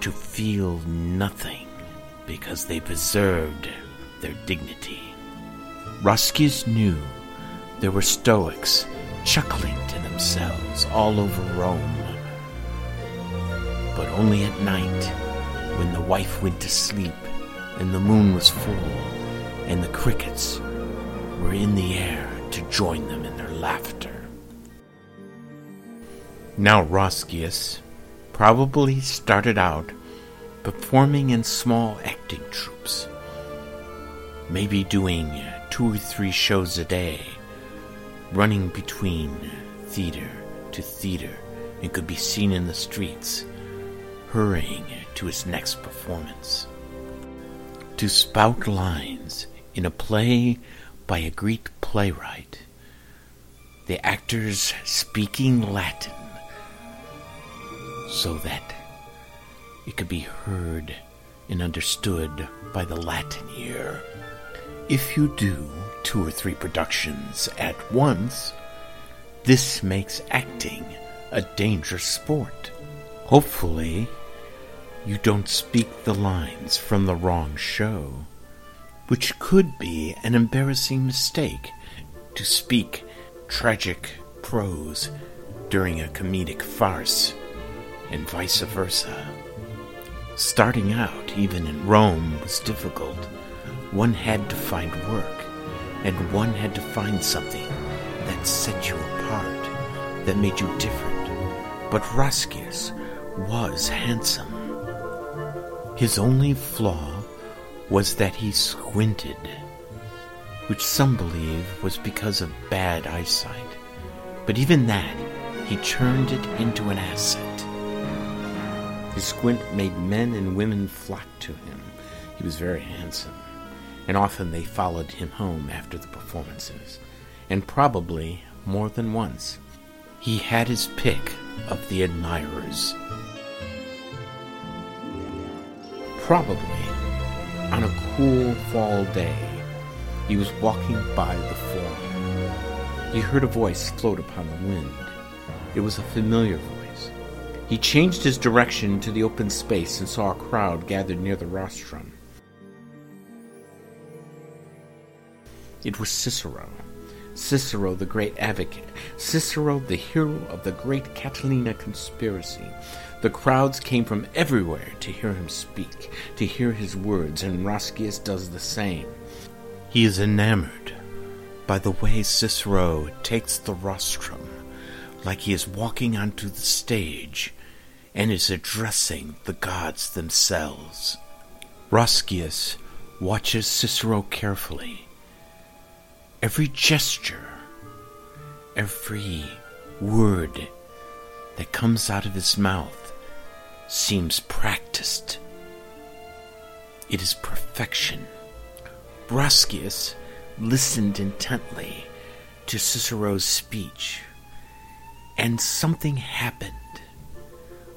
to feel nothing because they preserved their dignity. Roscius knew there were Stoics chuckling to themselves all over Rome. But only at night, when the wife went to sleep and the moon was full and the crickets were in the air to join them in their laughter. Now Roscius probably started out performing in small acting troupes, maybe doing two or three shows a day, running between theater to theater, and could be seen in the streets, hurrying to his next performance. To spout lines in a play by a Greek playwright the actors speaking Latin so that it could be heard and understood by the Latin ear. If you do two or three productions at once, this makes acting a dangerous sport. Hopefully, you don't speak the lines from the wrong show, which could be an embarrassing mistake to speak tragic prose during a comedic farce, and vice versa. Starting out, even in Rome, was difficult. One had to find work, and one had to find something that set you apart, that made you different. But Roscius was handsome. His only flaw was that he squinted, which some believe was because of bad eyesight. But even that, he turned it into an asset. His squint made men and women flock to him. He was very handsome, and often they followed him home after the performances, and probably more than once. He had his pick of the admirers. Probably on a cool fall day, he was walking by the forum. He heard a voice float upon the wind. It was a familiar voice. He changed his direction to the open space and saw a crowd gathered near the rostrum. It was Cicero. Cicero, the great advocate. Cicero, the hero of the great Catilina conspiracy. The crowds came from everywhere to hear him speak, to hear his words, and Roscius does the same. He is enamored by the way Cicero takes the rostrum, like he is walking onto the stage and is addressing the gods themselves. Roscius watches Cicero carefully. Every gesture, every word that comes out of his mouth seems practiced. It is perfection. Roscius listened intently to Cicero's speech, and something happened.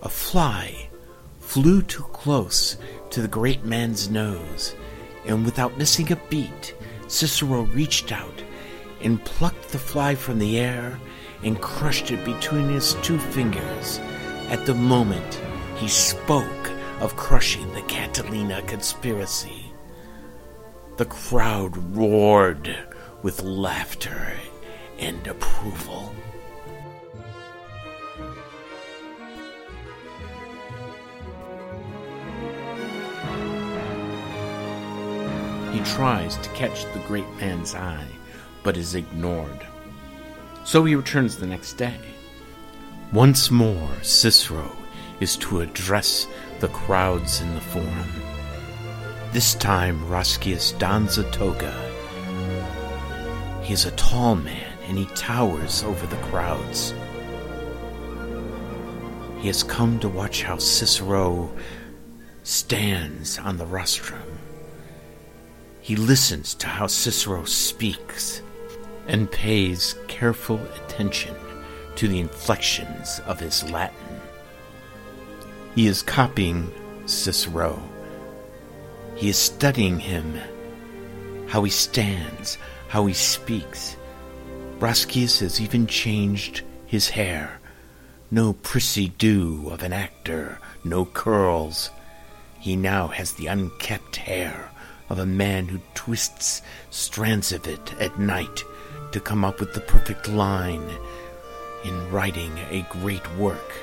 A fly flew too close to the great man's nose, and without missing a beat, Cicero reached out and plucked the fly from the air and crushed it between his two fingers. At the moment, he spoke of crushing the Catilina conspiracy. The crowd roared with laughter and approval. Tries to catch the great man's eye, but is ignored. So he returns the next day. Once more, Cicero is to address the crowds in the forum. This time, Roscius dons a toga. He is a tall man and he towers over the crowds. He has come to watch how Cicero stands on the rostrum. He listens to how Cicero speaks and pays careful attention to the inflections of his Latin. He is copying Cicero. He is studying him, how he stands, how he speaks. Roscius has even changed his hair. No prissy do of an actor, no curls. He now has the unkept hair of a man who twists strands of it at night to come up with the perfect line in writing a great work,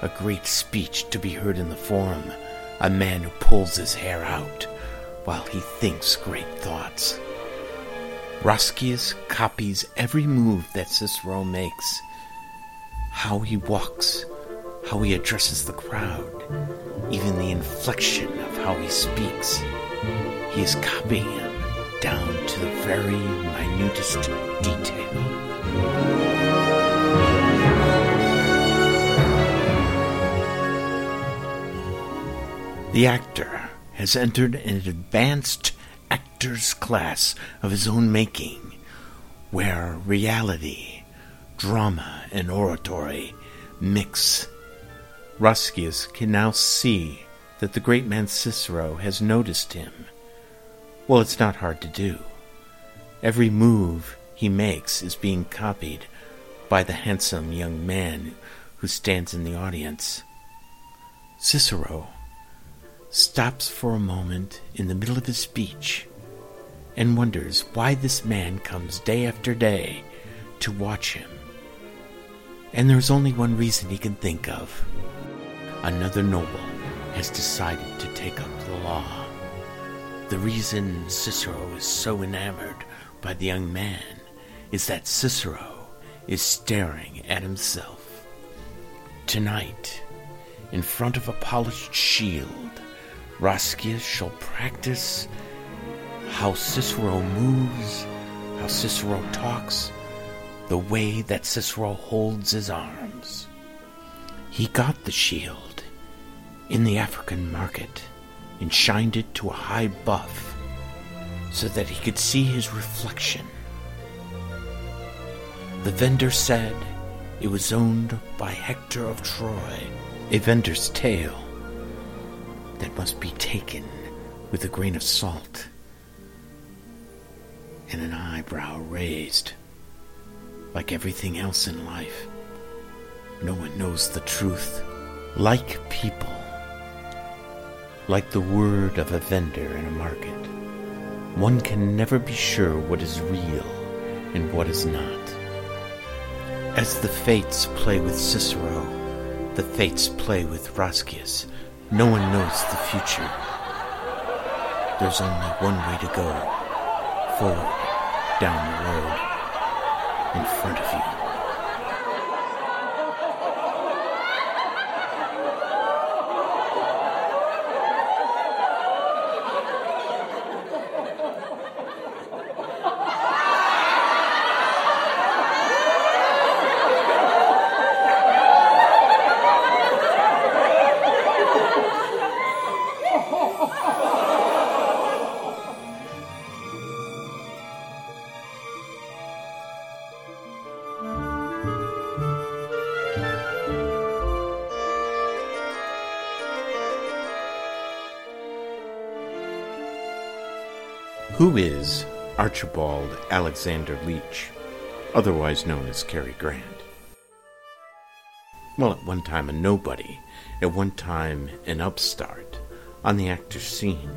a great speech to be heard in the forum, a man who pulls his hair out while he thinks great thoughts. Roscius copies every move that Cicero makes, how he walks, how he addresses the crowd, even the inflection of how he speaks. He is copying him down to the very minutest detail. The actor has entered an advanced actor's class of his own making, where reality, drama and oratory mix. Roscius can now see that the great man Cicero has noticed him. Well, it's not hard to do. Every move he makes is being copied by the handsome young man who stands in the audience. Cicero stops for a moment in the middle of his speech and wonders why this man comes day after day to watch him. And there's only one reason he can think of. Another noble has decided to take up the law. The reason Cicero is so enamored by the young man is that Cicero is staring at himself. Tonight, in front of a polished shield, Roscius shall practice how Cicero moves, how Cicero talks, the way that Cicero holds his arms. He got the shield in the African market and shined it to a high buff so that he could see his reflection. The vendor said it was owned by Hector of Troy, a vendor's tale that must be taken with a grain of salt and an eyebrow raised. Like everything else in life, no one knows the truth. Like people, like the word of a vendor in a market, one can never be sure what is real and what is not. As the fates play with Cicero, the fates play with Roscius. No one knows the future. There's only one way to go forward down the road in front of you. Archibald Alexander Leach, otherwise known as Cary Grant? Well, at one time a nobody, at one time an upstart on the actor's scene.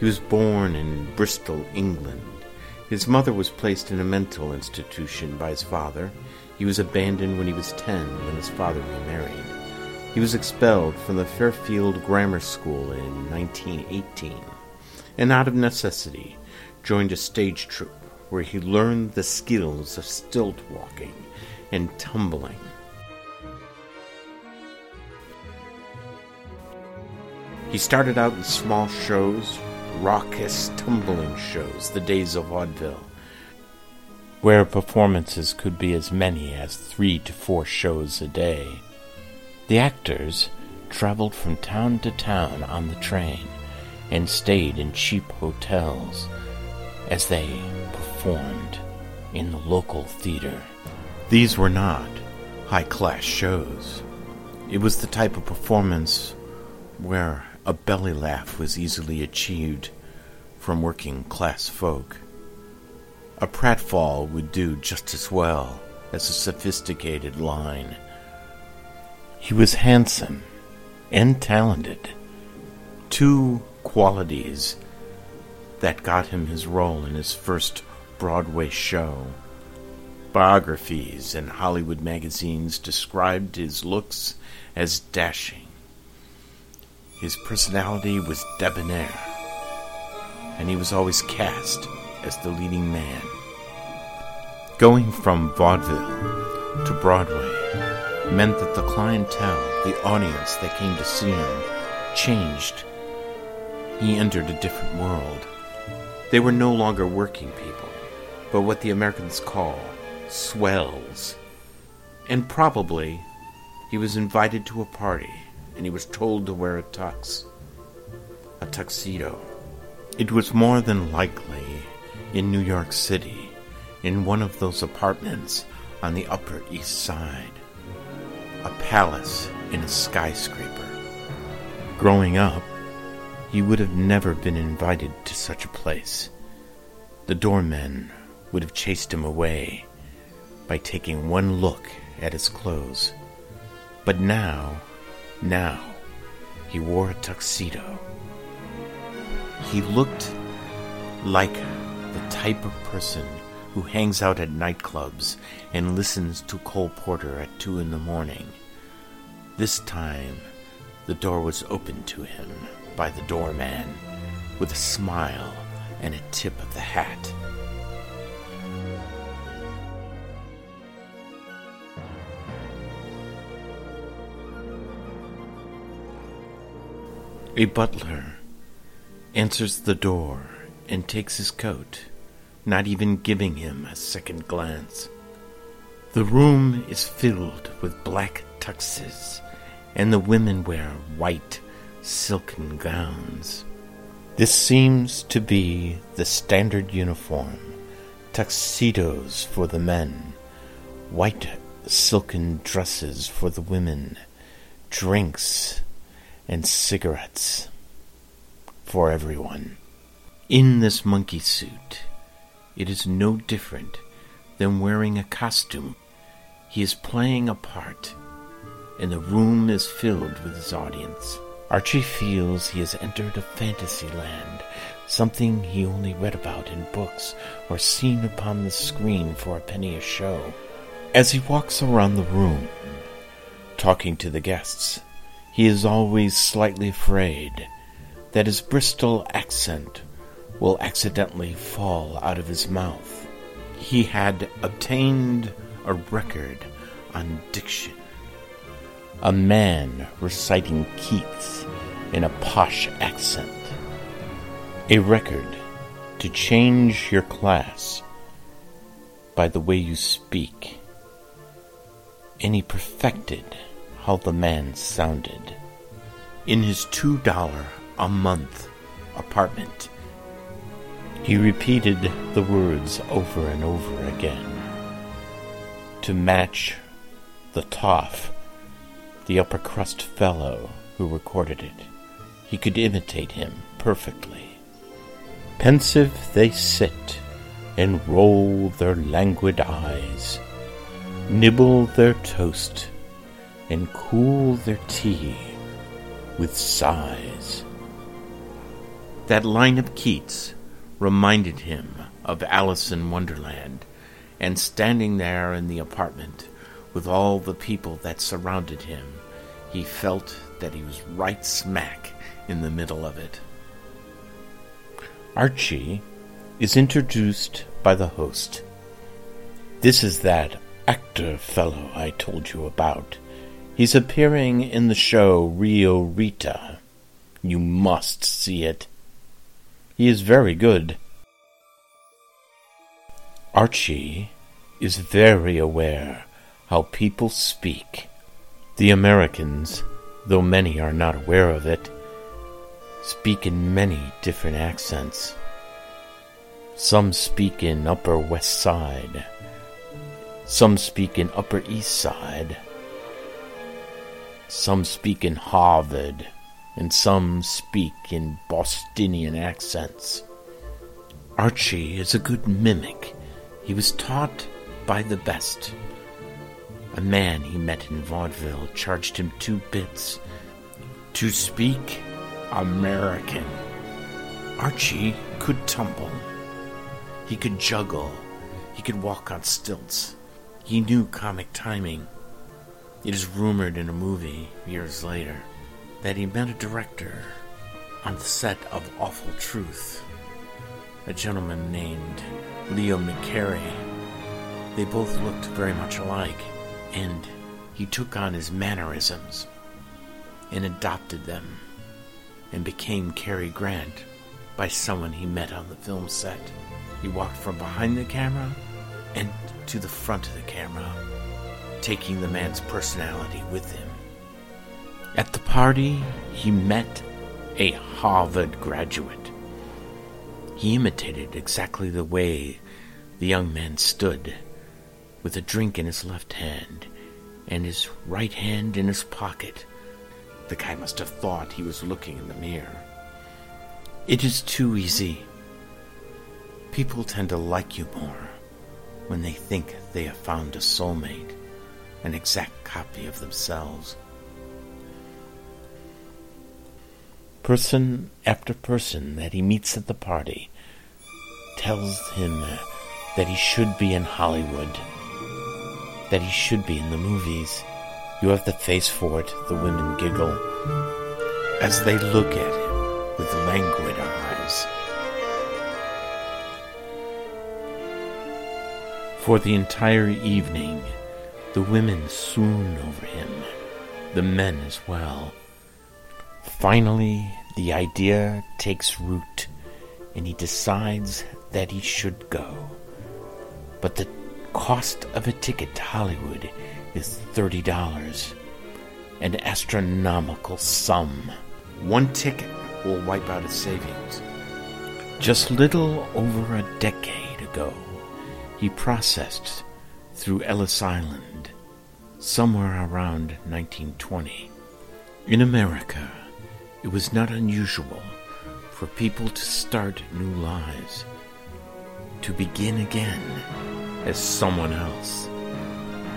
He was born in Bristol, England. His mother was placed in a mental institution by his father. He was abandoned when he was ten when his father remarried. He was expelled from the Fairfield Grammar School in 1918 and out of necessity joined a stage troupe where he learned the skills of stilt walking and tumbling. He started out in small shows, raucous tumbling shows, the days of vaudeville, where performances could be as many as three to four shows a day. The actors traveled from town to town on the train and stayed in cheap hotels as they performed in the local theater. These were not high class shows. It was the type of performance where a belly laugh was easily achieved from working class folk. A pratfall would do just as well as a sophisticated line. He was handsome and talented, two qualities that got him his role in his first Broadway show. Biographies and Hollywood magazines described his looks as dashing. His personality was debonair, and he was always cast as the leading man. Going from vaudeville to Broadway meant that the clientele, the audience that came to see him, changed he entered a different world. They were no longer working people, but what the Americans call swells. And probably he was invited to a party and he was told to wear a tux, a tuxedo. It was more than likely in New York City in one of those apartments on the Upper East Side. A palace in a skyscraper. Growing up, he would have never been invited to such a place. The doormen would have chased him away by taking one look at his clothes. But now, now, he wore a tuxedo. He looked like the type of person who hangs out at nightclubs and listens to Cole Porter at two in the morning. This time, the door was open to him by the doorman with a smile and a tip of the hat. A butler answers the door and takes his coat, not even giving him a second glance. The room is filled with black tuxes, and the women wear white silken gowns. This seems to be the standard uniform tuxedos for the men, white silken dresses for the women, drinks and cigarettes for everyone. In this monkey suit, it is no different than wearing a costume. He is playing a part, and the room is filled with his audience. Archie feels he has entered a fantasy land, something he only read about in books or seen upon the screen for a penny a show. As he walks around the room, talking to the guests, he is always slightly afraid that his Bristol accent will accidentally fall out of his mouth. He had obtained a record on diction. A man reciting Keats in a posh accent. A record to change your class by the way you speak. And he perfected how the man sounded. In his two dollar a month apartment, he repeated the words over and over again to match the toff, the upper crust fellow who recorded it. He could imitate him perfectly. Pensive they sit and roll their languid eyes, nibble their toast and cool their tea with sighs. That line of Keats reminded him of Alice in Wonderland, and standing there in the apartment with all the people that surrounded him, he felt that he was right smack in the middle of it. Archie is introduced by the host. This is that actor fellow I told you about. He's appearing in the show Rio Rita. You must see it. He is very good. Archie is very aware how people speak. The Americans, though many are not aware of it, speak in many different accents. Some speak in Upper West Side. Some speak in Upper East Side. Some speak in Harvard, and some speak in Bostonian accents. Archie is a good mimic. He was taught by the best. A man he met in vaudeville charged him two bits to speak American. Archie could tumble. He could juggle. He could walk on stilts. He knew comic timing. It is rumored in a movie years later that he met a director on the set of Awful Truth, a gentleman named Leo McCarey. They both looked very much alike, and he took on his mannerisms and adopted them and became Cary Grant by someone he met on the film set. He walked from behind the camera and to the front of the camera taking the man's personality with him. At the party, he met a Harvard graduate. He imitated exactly the way The young man stood with a drink in his left hand and his right hand in his pocket. The guy must have thought he was looking in the mirror. It is too easy. People tend to like you more when they think they have found a soulmate, an exact copy of themselves. Person after person that he meets at the party tells him that he should be in Hollywood, that he should be in the movies. You have the face for it, the women giggle as they look at him with languid eyes. For the entire evening, the women swoon over him, the men as well. Finally, the idea takes root, and he decides that he should go. But the cost of a ticket to Hollywood is $30, an astronomical sum. One ticket will wipe out his savings. Just little over a decade ago, he processed through Ellis Island, somewhere around 1920. In America, it was not unusual for people to start new lives, to begin again as someone else.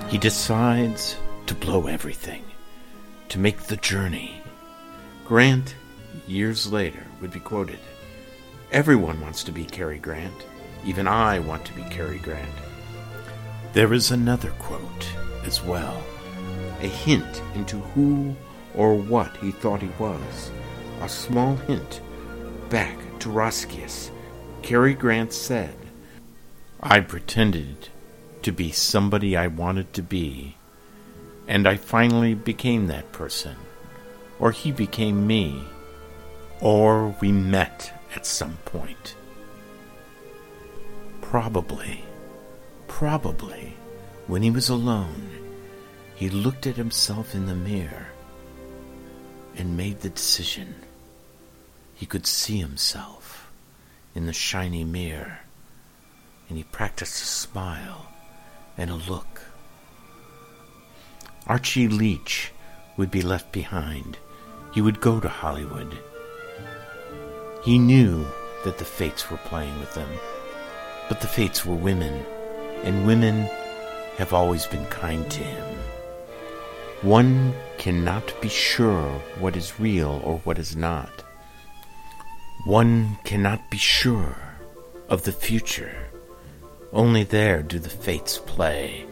He decides to blow everything, to make the journey. Grant, years later, would be quoted Everyone wants to be Cary Grant. Even I want to be Cary Grant. There is another quote as well, a hint into who or what he thought he was. A small hint back to Roscius. Cary Grant said, I pretended to be somebody I wanted to be, and I finally became that person. Or he became me. Or we met at some point. Probably, probably, when he was alone, he looked at himself in the mirror and made the decision. He could see himself in the shiny mirror, and he practiced a smile and a look. Archie Leach would be left behind. He would go to Hollywood. He knew that the fates were playing with them, but the fates were women, and women have always been kind to him. One cannot be sure what is real or what is not. One cannot be sure of the future. Only there do the fates play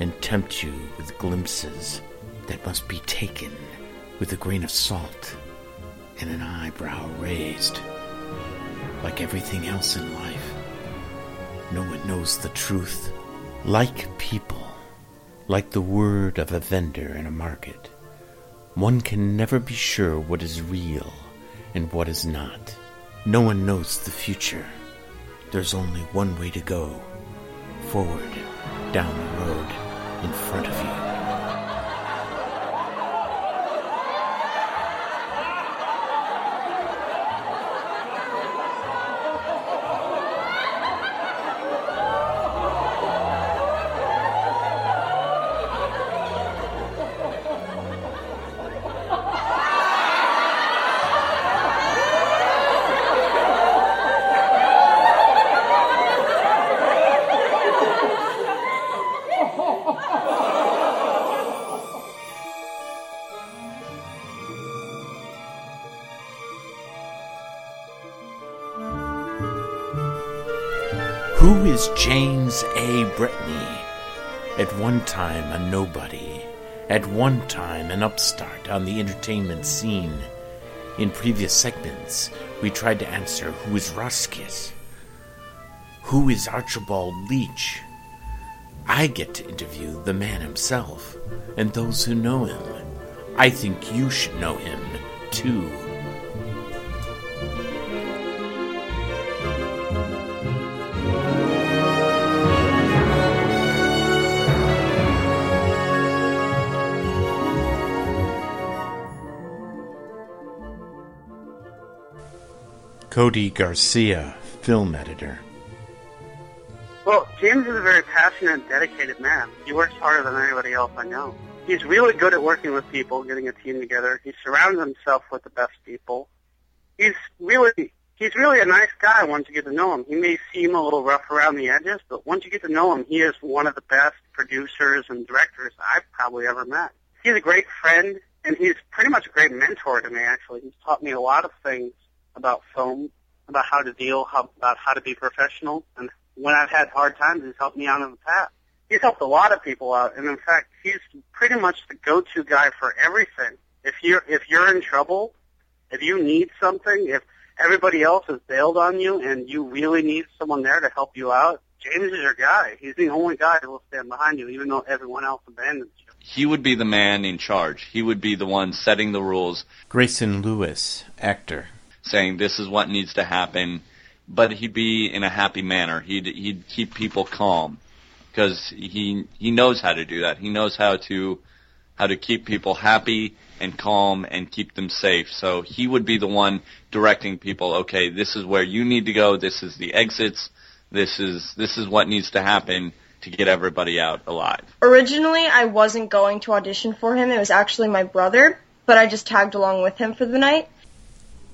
and tempt you with glimpses that must be taken with a grain of salt and an eyebrow raised. Like everything else in life, no one knows the truth. Like people, like the word of a vendor in a market, one can never be sure what is real and what is not. No one knows the future. There's only one way to go forward, down the road in front of you. At one time an upstart on the entertainment scene. In previous segments, we tried to answer who is Roscius? Who is Archibald Leach? I get to interview the man himself and those who know him. I think you should know him, too. Cody Garcia, film editor. Well, James is a very passionate and dedicated man. He works harder than anybody else I know. He's really good at working with people, getting a team together. He surrounds himself with the best people. He's really he's really a nice guy once you get to know him. He may seem a little rough around the edges, but once you get to know him, he is one of the best producers and directors I've probably ever met. He's a great friend, and he's pretty much a great mentor to me, actually. He's taught me a lot of things about film, about how to deal, how, about how to be professional, and when I've had hard times, he's helped me out in the past. He's helped a lot of people out, and in fact, he's pretty much the go-to guy for everything. If you're if you're in trouble, if you need something, if everybody else has bailed on you and you really need someone there to help you out, James is your guy. He's the only guy who will stand behind you, even though everyone else abandons you. He would be the man in charge. He would be the one setting the rules. Greyson Lewis, actor. Saying this is what needs to happen, but he'd be in a happy manner. He'd he'd keep people calm because he he knows how to do that. He knows how to how to keep people happy and calm and keep them safe. So he would be the one directing people, okay, this is where you need to go, this is the exits, this is this is what needs to happen to get everybody out alive. Originally, I wasn't going to audition for him. It was actually my brother, but I just tagged along with him for the night.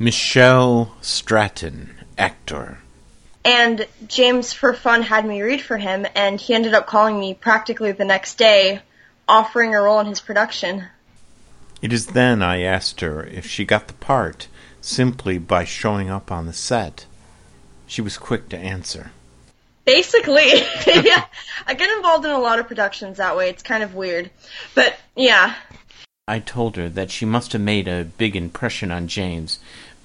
Michelle Stratton, actor. And James, for fun, had me read for him, and he ended up calling me practically the next day, offering a role in his production. It is then I asked her if she got the part simply by showing up on the set. She was quick to answer. Basically, yeah. I get involved in a lot of productions that way. It's kind of weird. But, yeah. I told her that she must have made a big impression on James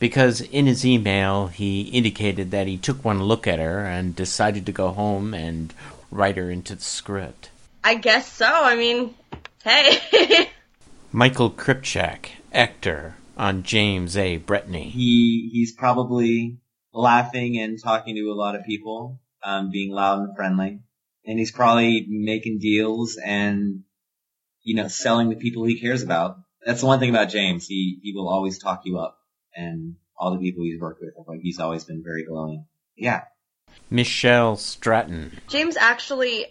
because in his email he indicated that he took one look at her and decided to go home and write her into the script. I guess so. I mean, hey. Michael Kripchak, actor on James A. Bretney. He he's probably laughing and talking to a lot of people, um, being loud and friendly, and he's probably making deals and you know selling the people he cares about. That's the one thing about James. He he will always talk you up, and all the people he's worked with, like he's always been very glowing. Yeah. Michelle Stratton. James actually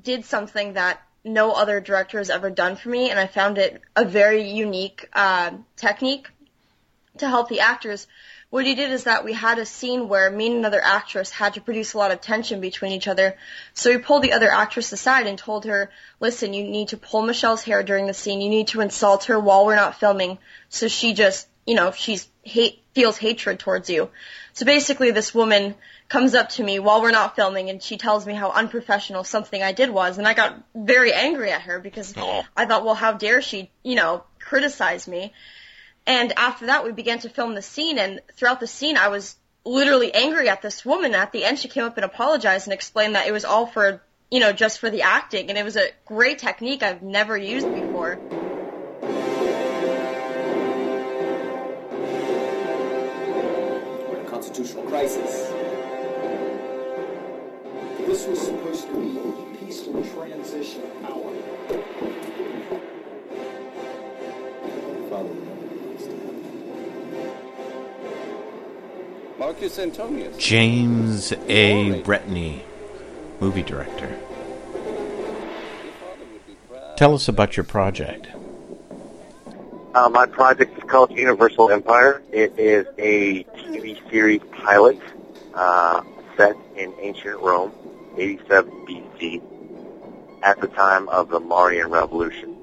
did something that no other director has ever done for me, and I found it a very unique uh, technique to help the actors. What he did is that we had a scene where me and another actress had to produce a lot of tension between each other. So he pulled the other actress aside and told her, listen, you need to pull Michelle's hair during the scene. You need to insult her while we're not filming. So she just, you know, she's hate, feels hatred towards you. So basically this woman comes up to me while we're not filming and she tells me how unprofessional something I did was and I got very angry at her because oh. I thought, well, how dare she, you know, criticize me. And after that we began to film the scene and throughout the scene I was literally angry at this woman. At the end she came up and apologized and explained that it was all for, you know, just for the acting and it was a great technique I've never used before. Constitutional crisis. This was supposed to be a peaceful transition of power. Marcus Antonius. James A. Bretney, movie director. Tell us about your project. Uh, my project is called Universal Empire. It is a TV series pilot uh, set in ancient Rome. 87 BC, at the time of the Marian Revolution.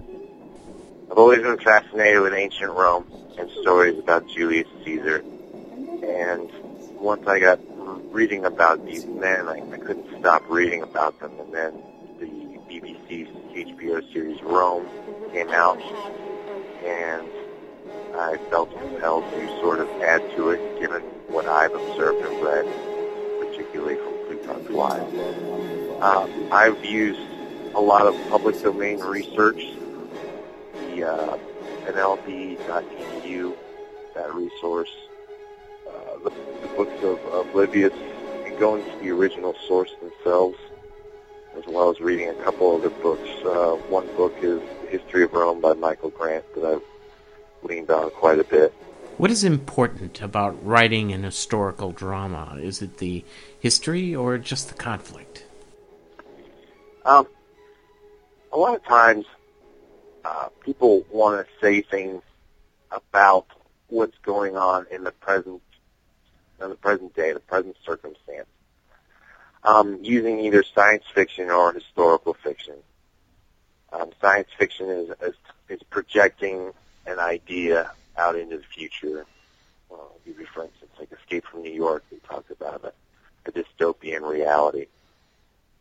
I've always been fascinated with ancient Rome and stories about Julius Caesar. And once I got reading about these men, I, I couldn't stop reading about them. And then the BBC HBO series Rome came out, and I felt compelled to sort of add to it, given what I've observed and read, particularly from Plutarch's Lives. Uh, I've used a lot of public domain research, the uh, NLD.edu, that resource, uh, the, the books of, of Livius, and going to the original source themselves, as well as reading a couple other books. Uh, one book is History of Rome by Michael Grant that I've leaned on quite a bit. What is important about writing an historical drama? Is it the history or just the conflict? Um, a lot of times, uh, people want to say things about what's going on in the present, in the present day, the present circumstance, um, using either science fiction or historical fiction. Um, science fiction is, is is projecting an idea out into the future. Uh, give you, for instance, like Escape from New York. We talked about a, a dystopian reality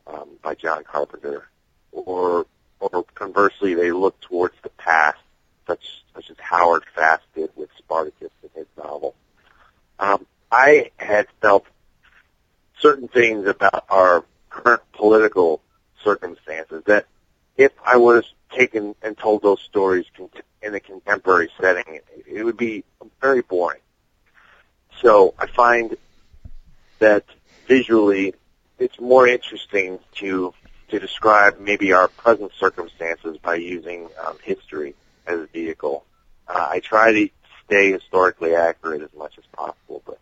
um, by John Carpenter, or or conversely, they look towards the past, such such as Howard Fast did with Spartacus in his novel. Um, I had felt certain things about our current political circumstances that if I was taken and told those stories in a contemporary setting, it would be very boring. So I find that visually it's more interesting to to describe maybe our present circumstances by using um, history as a vehicle. Uh, I try to stay historically accurate as much as possible, but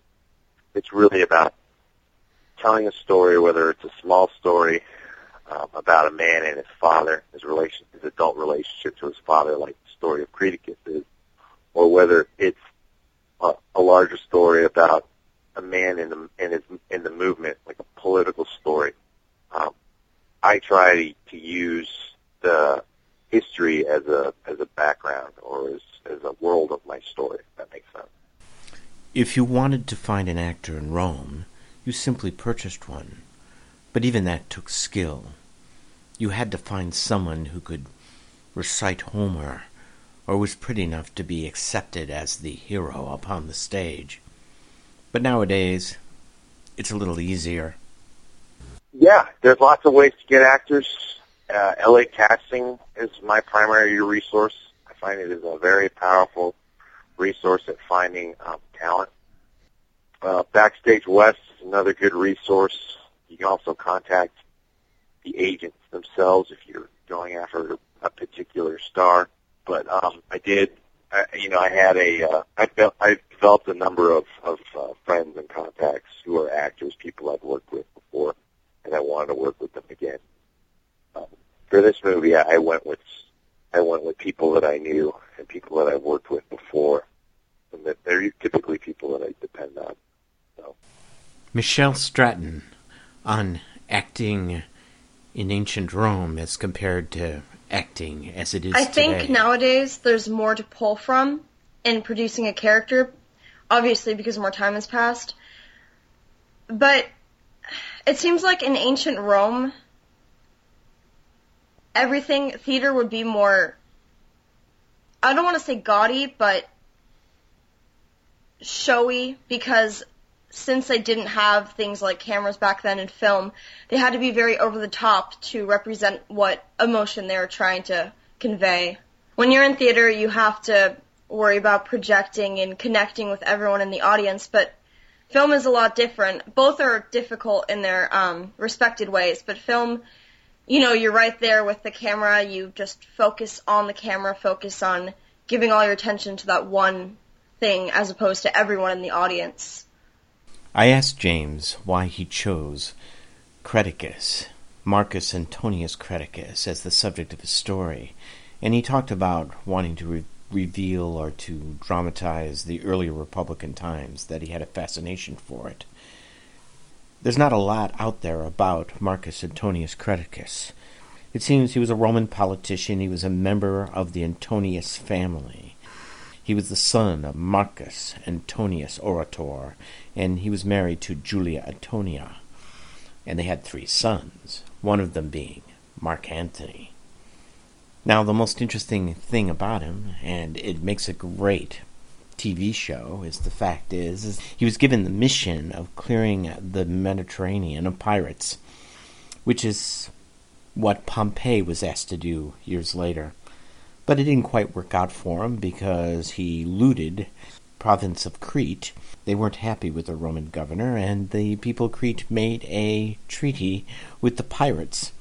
it's really about telling a story, whether it's a small story um, about a man and his father, his relation, his adult relationship to his father, like the story of Creticus is, or whether it's a, a larger story about a man in the in his in the movement, like a political story. Um, I try to, to use the history as a as a background or as as a world of my story. If that makes sense. If you wanted to find an actor in Rome, you simply purchased one. But even that took skill. You had to find someone who could recite Homer, or was pretty enough to be accepted as the hero upon the stage. But nowadays, it's a little easier. Yeah, there's lots of ways to get actors. Uh, LA Casting is my primary resource. I find it is a very powerful resource at finding um, talent. Uh, Backstage West is another good resource. You can also contact the agents themselves if you're going after a particular star. But um, I did, I, you know, I had a, uh, I, felt, I developed a number of, of uh, friends and contacts who are actors, people I've worked with before, and I wanted to work with them again. Um, for this movie, I, went with, I went with people that I knew and people that I've worked with before, and that they're typically people that I depend on. So. Michelle Stratton on acting in ancient Rome as compared to acting as it is I today? think nowadays there's more to pull from in producing a character, obviously because more time has passed. But it seems like in ancient Rome, everything, theater would be more, I don't want to say gaudy, but showy because since they didn't have things like cameras back then and film, they had to be very over the top to represent what emotion they were trying to convey. When you're in theater, you have to worry about projecting and connecting with everyone in the audience, but film is a lot different. Both are difficult in their um, respected ways, but film, you know, you're right there with the camera. You just focus on the camera, focus on giving all your attention to that one thing as opposed to everyone in the audience. I asked James why he chose Creticus, Marcus Antonius Creticus, as the subject of his story, and he talked about wanting to re- reveal or to dramatize the earlier Republican times, that he had a fascination for it. There's not a lot out there about Marcus Antonius Creticus. It seems he was a Roman politician, he was a member of the Antonius family. He was the son of Marcus Antonius Orator, and he was married to Julia Antonia. And they had three sons, one of them being Mark Antony. Now, the most interesting thing about him, and it makes a great TV show, is the fact is, is he was given the mission of clearing the Mediterranean of pirates, which is what Pompey was asked to do years later. But it didn't quite work out for him because he looted province of Crete. They weren't happy with the Roman governor, and the people of Crete made a treaty with the pirates.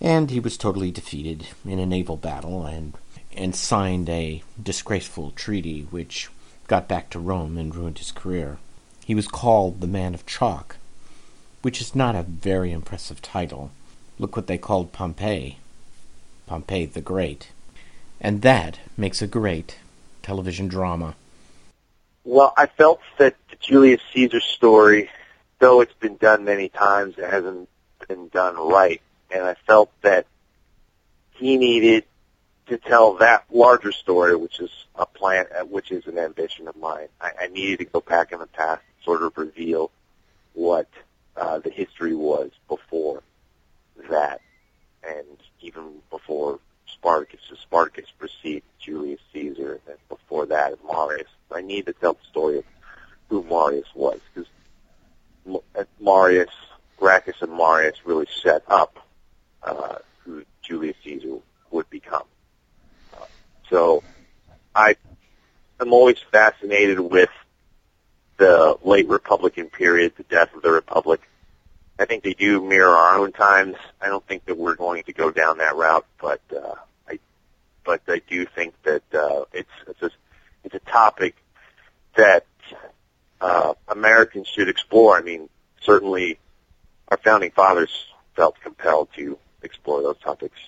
And he was totally defeated in a naval battle and and signed a disgraceful treaty which got back to Rome and ruined his career. He was called the Man of Chalk, which is not a very impressive title. Look what they called Pompey. Pompey the Great. And that makes a great television drama. Well, I felt that the Julius Caesar story, though it's been done many times, it hasn't been done right. And I felt that he needed to tell that larger story, which is a plan, uh, which is an ambition of mine. I, I needed to go back in the past, and sort of reveal what uh, the history was before that, and even before Spartacus. So Spartacus precedes Julius Caesar, and before that Marius. I need to tell the story of who Marius was, because Marius, Gracchus, and Marius really set up uh, who Julius Caesar would become. Uh, so I am always fascinated with the late Republican period, the death of the Republic. I think they do mirror our own times. I don't think that we're going to go down that route, but uh, I, but I do think that uh, it's it's a, it's a topic that uh, Americans should explore. I mean, certainly our founding fathers felt compelled to explore those topics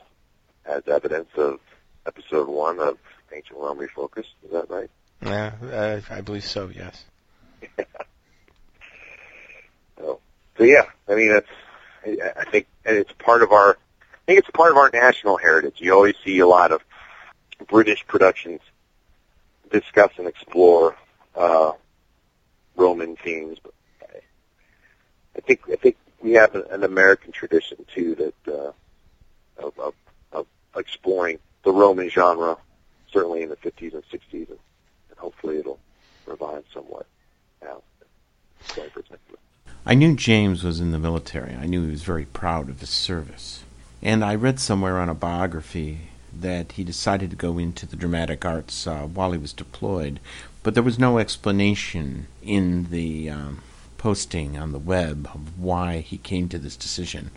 as evidence of episode one of Ancient Rome Refocused. Is that right? Yeah, uh, I believe so. Yes. so, so yeah, I mean, it's I think and it's part of our I think it's part of our national heritage. You always see a lot of British productions discuss and explore uh, Roman themes. But I think I think we have an American tradition too that uh, of, of, of exploring the Roman genre, certainly in the 50s and 60s, and, and hopefully it'll revive somewhat now. I knew James was in the military. I knew he was very proud of his service. And I read somewhere on a biography that he decided to go into the dramatic arts uh, while he was deployed, but there was no explanation in the um, posting on the web of why he came to this decision.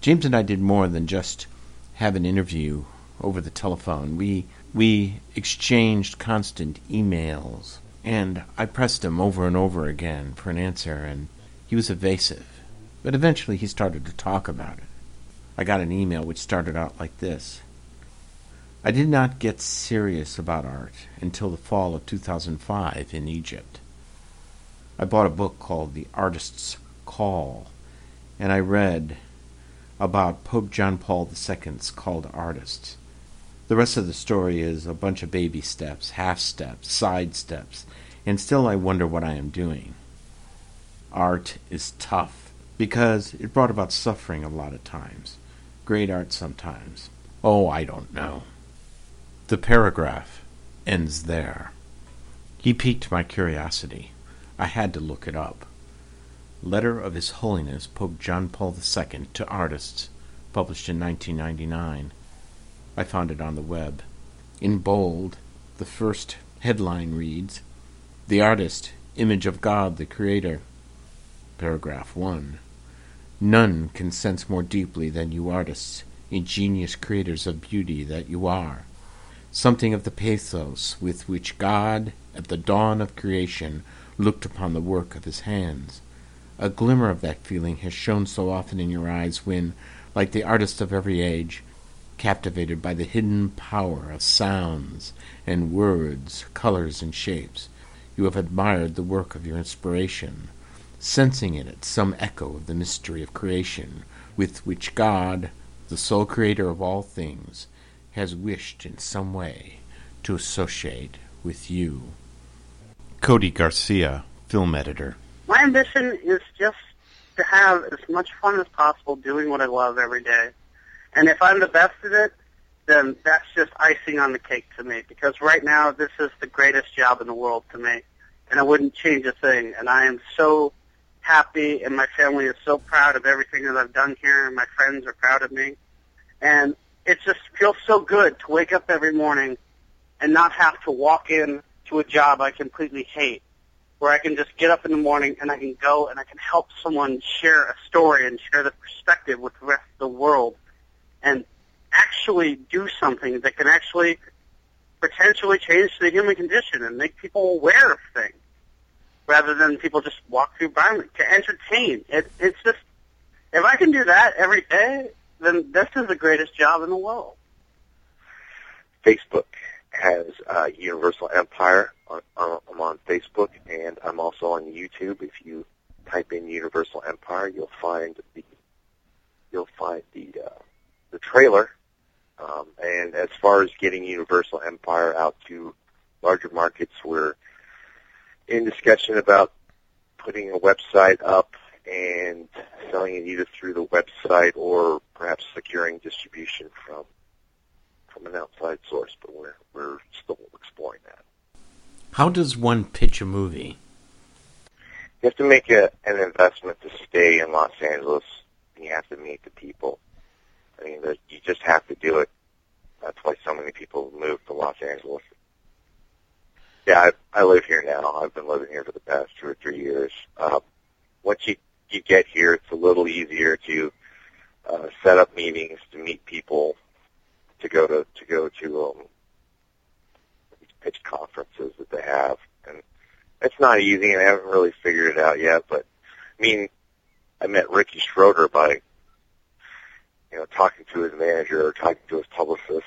James and I did more than just have an interview over the telephone. We we exchanged constant emails, and I pressed him over and over again for an answer, and he was evasive. But eventually he started to talk about it. I got an email which started out like this I did not get serious about art until the fall of 2005 in Egypt. I bought a book called The Artist's Call, and I read about Pope John Paul II's call to artists. The rest of the story is a bunch of baby steps, half steps, side steps, and still I wonder what I am doing. Art is tough because it brought about suffering a lot of times great art sometimes. Oh, I don't know. The paragraph ends there. He piqued my curiosity. I had to look it up. Letter of His Holiness Pope John Paul II to Artists, published in 1999. I found it on the web. In bold, the first headline reads The Artist, Image of God the Creator. Paragraph 1. None can sense more deeply than you artists, ingenious creators of beauty that you are, something of the pathos with which God, at the dawn of creation, looked upon the work of his hands. A glimmer of that feeling has shone so often in your eyes when, like the artists of every age, captivated by the hidden power of sounds and words, colors and shapes, you have admired the work of your inspiration, sensing in it some echo of the mystery of creation with which God, the sole creator of all things, has wished in some way to associate with you. Cody Garcia, film editor. My ambition is just to have as much fun as possible doing what I love every day. And if I'm the best at it, then that's just icing on the cake to me because right now this is the greatest job in the world to me and I wouldn't change a thing and I am so happy and my family is so proud of everything that I've done here and my friends are proud of me. And it just feels so good to wake up every morning and not have to walk in to a job I completely hate where I can just get up in the morning and I can go and I can help someone share a story and share the perspective with the rest of the world and actually do something that can actually potentially change the human condition and make people aware of things rather than people just walk through me to entertain. It, it's just, if I can do that every day, then this is the greatest job in the world. Facebook has uh, Universal Empire. I'm on Facebook, and I'm also on YouTube. If you type in Universal Empire, you'll find the you'll find the uh, the trailer. Um, and as far as getting Universal Empire out to larger markets, we're in discussion about putting a website up and selling it either through the website or perhaps securing distribution from from an outside source. But we're we're still exploring that. How does one pitch a movie? You have to make a, an investment to stay in Los Angeles. and You have to meet the people. I mean, you just have to do it. That's why so many people move to Los Angeles. Yeah, I, I live here now. I've been living here for the past two or three years. Uh, once you you get here, it's a little easier to uh, set up meetings, to meet people, to go to to go to um, pitch conferences that they have, and it's not easy, and I haven't really figured it out yet. But I mean, I met Ricky Schroder by you know talking to his manager or talking to his publicist,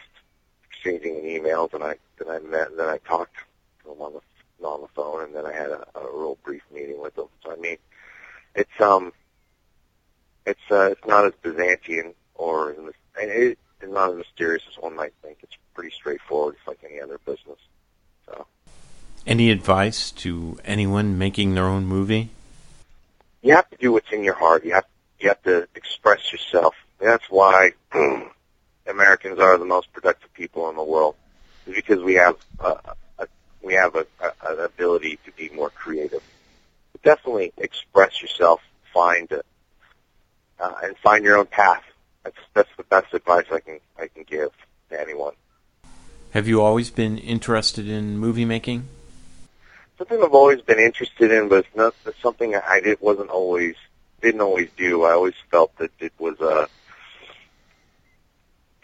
exchanging emails, and I then I met and then I talked to him on the on the phone, and then I had a, a real brief meeting with him. So I mean, it's um, it's uh, it's not as Byzantine or and it's not as mysterious as one might think. It's pretty straightforward. It's like any other business. So Any advice to anyone making their own movie? you have to do what's in your heart. You have you have to express yourself. That's why Americans are the most productive people in the world, because we have uh, a, we have a, a, an ability to be more creative. But definitely express yourself, find it, uh, and find your own path. That's that's the best advice I can I can give to anyone. Have you always been interested in movie making? something I've always been interested in, but it's not it's something I did wasn't always didn't always do. I always felt that it was uh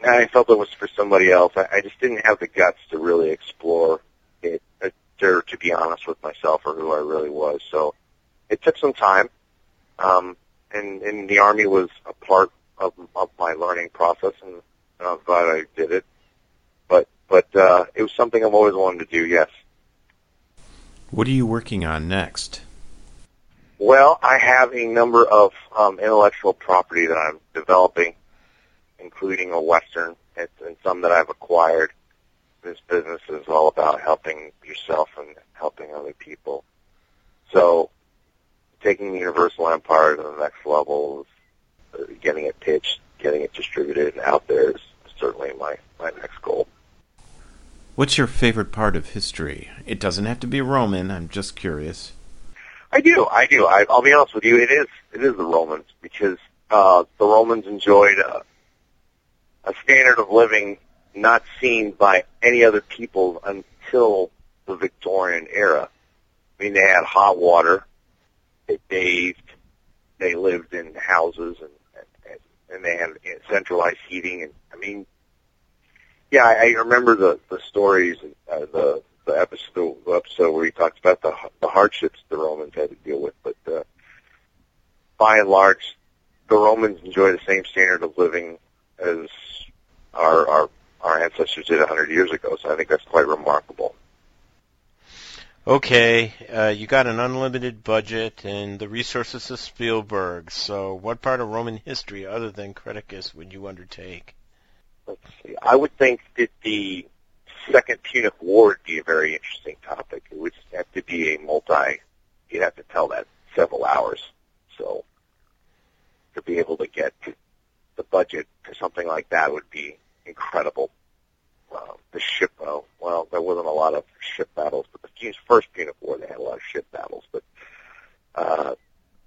I felt it was for somebody else. I, I just didn't have the guts to really explore it, uh, or to be honest with myself or who I really was. So it took some time, um, and and the army was a part of of my learning process, and, and I'm glad I did it. But but uh, it was something I've always wanted to do. Yes. What are you working on next? Well, I have a number of um, intellectual property that I'm developing, including a Western and, and some that I've acquired. This business is all about helping yourself and helping other people. So, taking the Universal Empire to the next level, uh, getting it pitched, getting it distributed and out there is certainly my, my next goal. What's your favorite part of history? It doesn't have to be Roman, I'm just curious. I do, I do. I, I'll be honest with you. It is, it is the Romans because uh, the Romans enjoyed a, a standard of living not seen by any other people until the Victorian era. I mean, they had hot water, they bathed, they lived in houses, and and, and they had centralized heating. And I mean, yeah, I, I remember the the stories, uh, the the episode the episode where he talks about the the hardships the Romans had to deal with. But uh, by and large, the Romans enjoy the same standard of living as our our our ancestors did a hundred years ago. So I think that's quite remarkable. Okay, uh, you got an unlimited budget and the resources of Spielberg. So, what part of Roman history, other than Creticus, would you undertake? Let's see. I would think that the Second Punic War would be a very interesting topic. It would have to be a multi. You'd have to tell that several hours. So to be able to get the budget for something like that would be incredible. Uh, the ship, uh, well, there wasn't a lot of ship battles, but the first Punic War they had a lot of ship battles. But uh,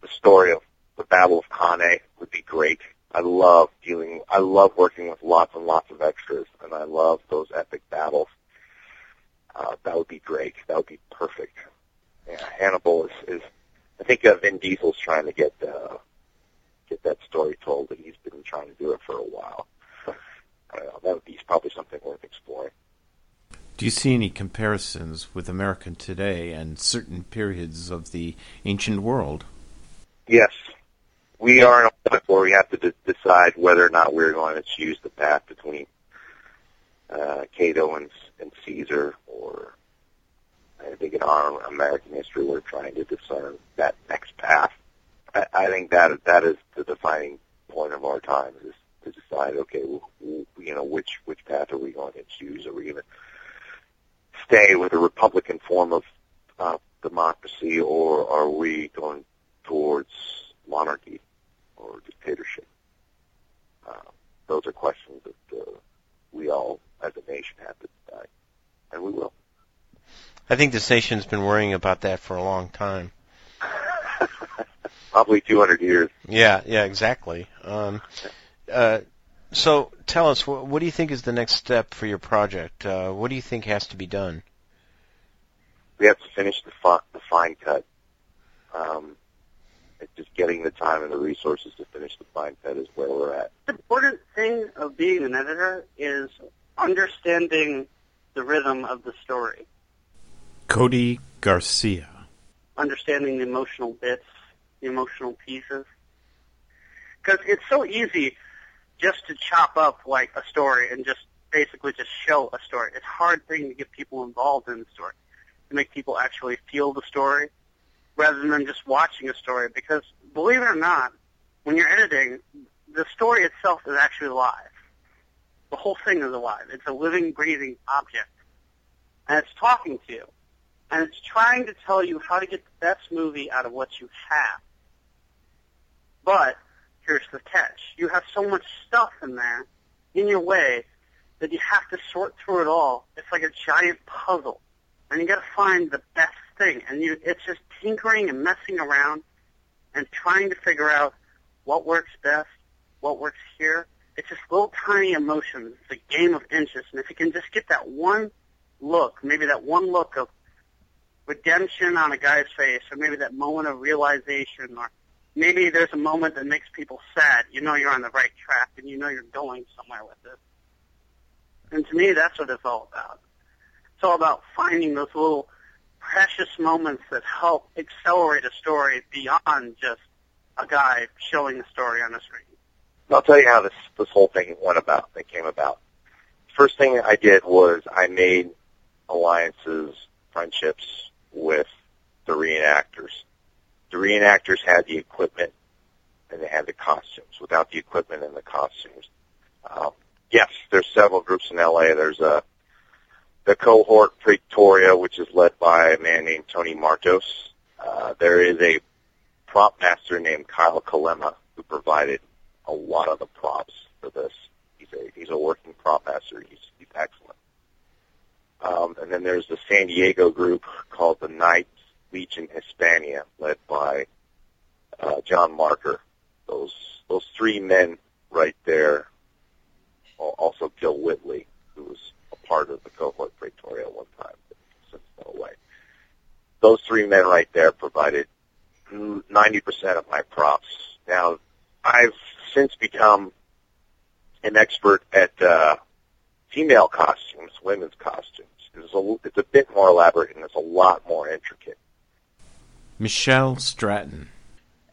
the story of the Battle of Cannae would be great. I love dealing. I love working with lots and lots of extras, and I love those epic battles. Uh, that would be great. That would be perfect. Yeah, Hannibal is. is I think uh, Vin Diesel's trying to get uh, get that story told, and he's been trying to do it for a while. Know. That would be probably something worth exploring. Do you see any comparisons with America today and certain periods of the ancient world? Yes. We are in a point where we have to de- decide whether or not we're going to choose the path between uh, Cato and, and Caesar, or I think in our American history we're trying to discern that next path. I, I think that that is the defining point of our times is to decide, okay, well, you know, which which path are we going to choose? Are we going to stay with a republican form of uh, democracy, or are we going towards monarchy or dictatorship? Uh, those are questions that uh, we all, as a nation, have to decide, and we will. I think this nation's been worrying about that for a long time. Probably 200 years. Yeah, yeah, exactly. Um, uh, so tell us, what, what do you think is the next step for your project? Uh, what do you think has to be done? We have to finish the, fi- the fine cut. Um, it's just getting the time and the resources to finish the fine cut is where we're at. The important thing of being an editor is understanding the rhythm of the story, Cody Garcia. understanding the emotional bits, the emotional pieces. Because it's so easy just to chop up like a story and just basically just show a story. It's a hard thing to get people involved in the story, to make people actually feel the story rather than just watching a story. Because believe it or not, when you're editing, the story itself is actually alive. The whole thing is alive. It's a living, breathing object. And it's talking to you. And it's trying to tell you how to get the best movie out of what you have. But here's the catch. You have so much stuff in there in your way that you have to sort through it all. It's like a giant puzzle. And you gotta find the best thing. And you, it's just tinkering and messing around and trying to figure out what works best, what works here. It's just little tiny emotions. It's a game of inches. And if you can just get that one look, maybe that one look of redemption on a guy's face, or maybe that moment of realization, or maybe there's a moment that makes people sad. You know you're on the right track, and you know you're going somewhere with it. And to me, that's what it's all about. It's all about finding those little precious moments that help accelerate a story beyond just a guy showing a story on a screen. I'll tell you how this this whole thing went about. It came about. First thing I did was I made alliances, friendships with the reenactors. The reenactors had the equipment and they had the costumes. Without the equipment and the costumes, um, yes, there's several groups in LA. There's a the cohort Praetoria, which is led by a man named Tony Martos. Uh, there is a prop master named Kyle Kalema who provided a lot of the props for this. He's a he's a working prop master. He's he's excellent. Um, and then there's the San Diego group called the Knights Legion Hispania, led by uh, John Marker. Those those three men right there. Also, Bill Whitley, who was a part of the cohort Praetoria at one time, since fell away. Those three men right there provided 90% of my props. Now, I've since become an expert at uh, female costumes, women's costumes. It's a, it's a bit more elaborate and it's a lot more intricate. Michelle Stratton.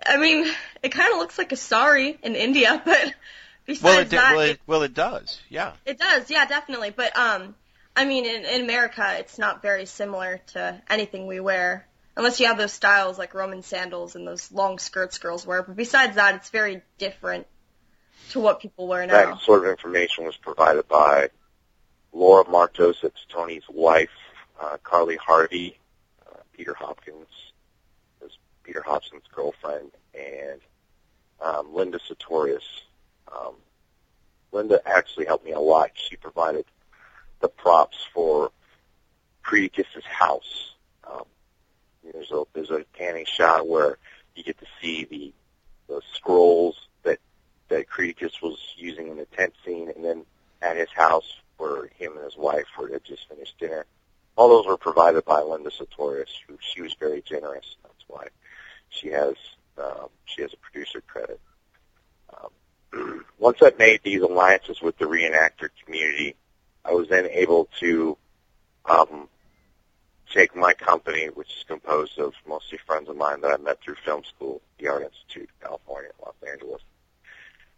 I mean, it kind of looks like a sari in India, but besides Well, it, di- that, well, it, it, well, it does. Yeah. it does, yeah, definitely. But um, I mean, in, in America, it's not very similar to anything we wear, unless you have those styles like Roman sandals and those long skirts girls wear. But besides that, it's very different to what people wear now. That sort of information was provided by Laura Martos, it's Tony's wife, uh, Carly Harvey, uh, Peter Hopkins, is Peter Hobson's girlfriend, and um, Linda Sartorius. Um, Linda actually helped me a lot. She provided the props for Creticus's house. Um, there's a there's a canning shot where you get to see the the scrolls that that Creticus was using in the tent scene, and then at his house where him and his wife were had just finished dinner. All those were provided by Linda Sartorius, who she was very generous. That's why she has um, she has a producer credit. Um, once I made these alliances with the reenactor community, I was then able to um, take my company, which is composed of mostly friends of mine that I met through film school, the Art Institute, California, Los Angeles,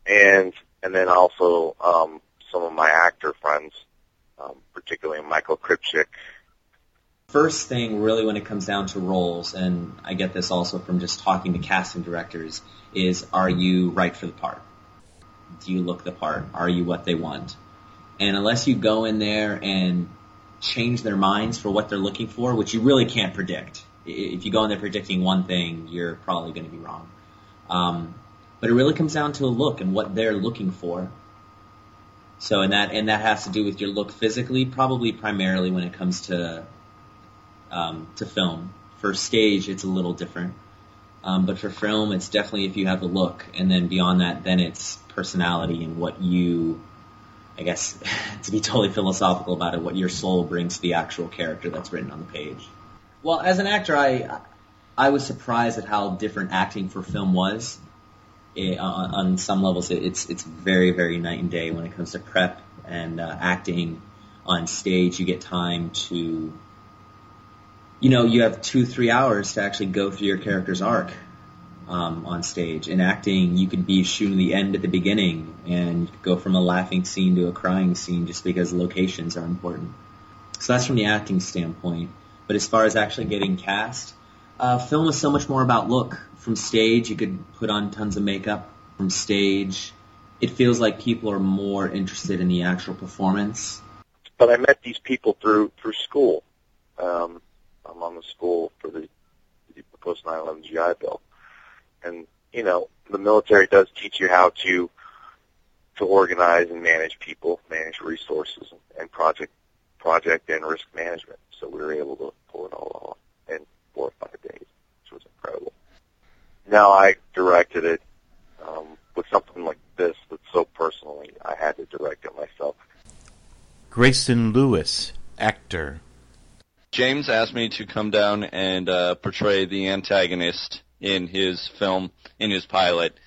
and and then also um, some of my actor friends, um, particularly Michael Kripchak. First thing, really, when it comes down to roles, and I get this also from just talking to casting directors, is are you right for the part? Do you look the part? Are you what they want? And unless you go in there and change their minds for what they're looking for, which you really can't predict. If you go in there predicting one thing, you're probably going to be wrong. Um, but it really comes down to a look and what they're looking for. So, and that and that has to do with your look physically, probably primarily when it comes to um, to film. For stage, it's a little different, um, but for film, it's definitely if you have the look, and then beyond that, then it's personality and what you I guess, to be totally philosophical about it, what your soul brings to the actual character that's written on the page. Well, as an actor, I I was surprised at how different acting for film was. It, on, on some levels, it, it's it's very very night and day when it comes to prep and uh, acting on stage. You get time to, you know, you have two three hours to actually go through your character's arc um, on stage. In acting, you could be shooting the end at the beginning and go from a laughing scene to a crying scene just because locations are important. So that's from the acting standpoint. But as far as actually getting cast, uh, film is so much more about look. From stage, you could put on tons of makeup. From stage, it feels like people are more interested in the actual performance. But I met these people through through school. Um, I'm the school for the, the post 9/11 GI Bill, and you know the military does teach you how to to organize and manage people, manage resources, and project project and risk management. So we were able to pull it all off in four or five days, which was incredible. Now I directed it um, with something like this that's so personally, I had to direct it myself. Greyson Lewis, actor. James asked me to come down and uh, portray the antagonist in his film, in his pilot.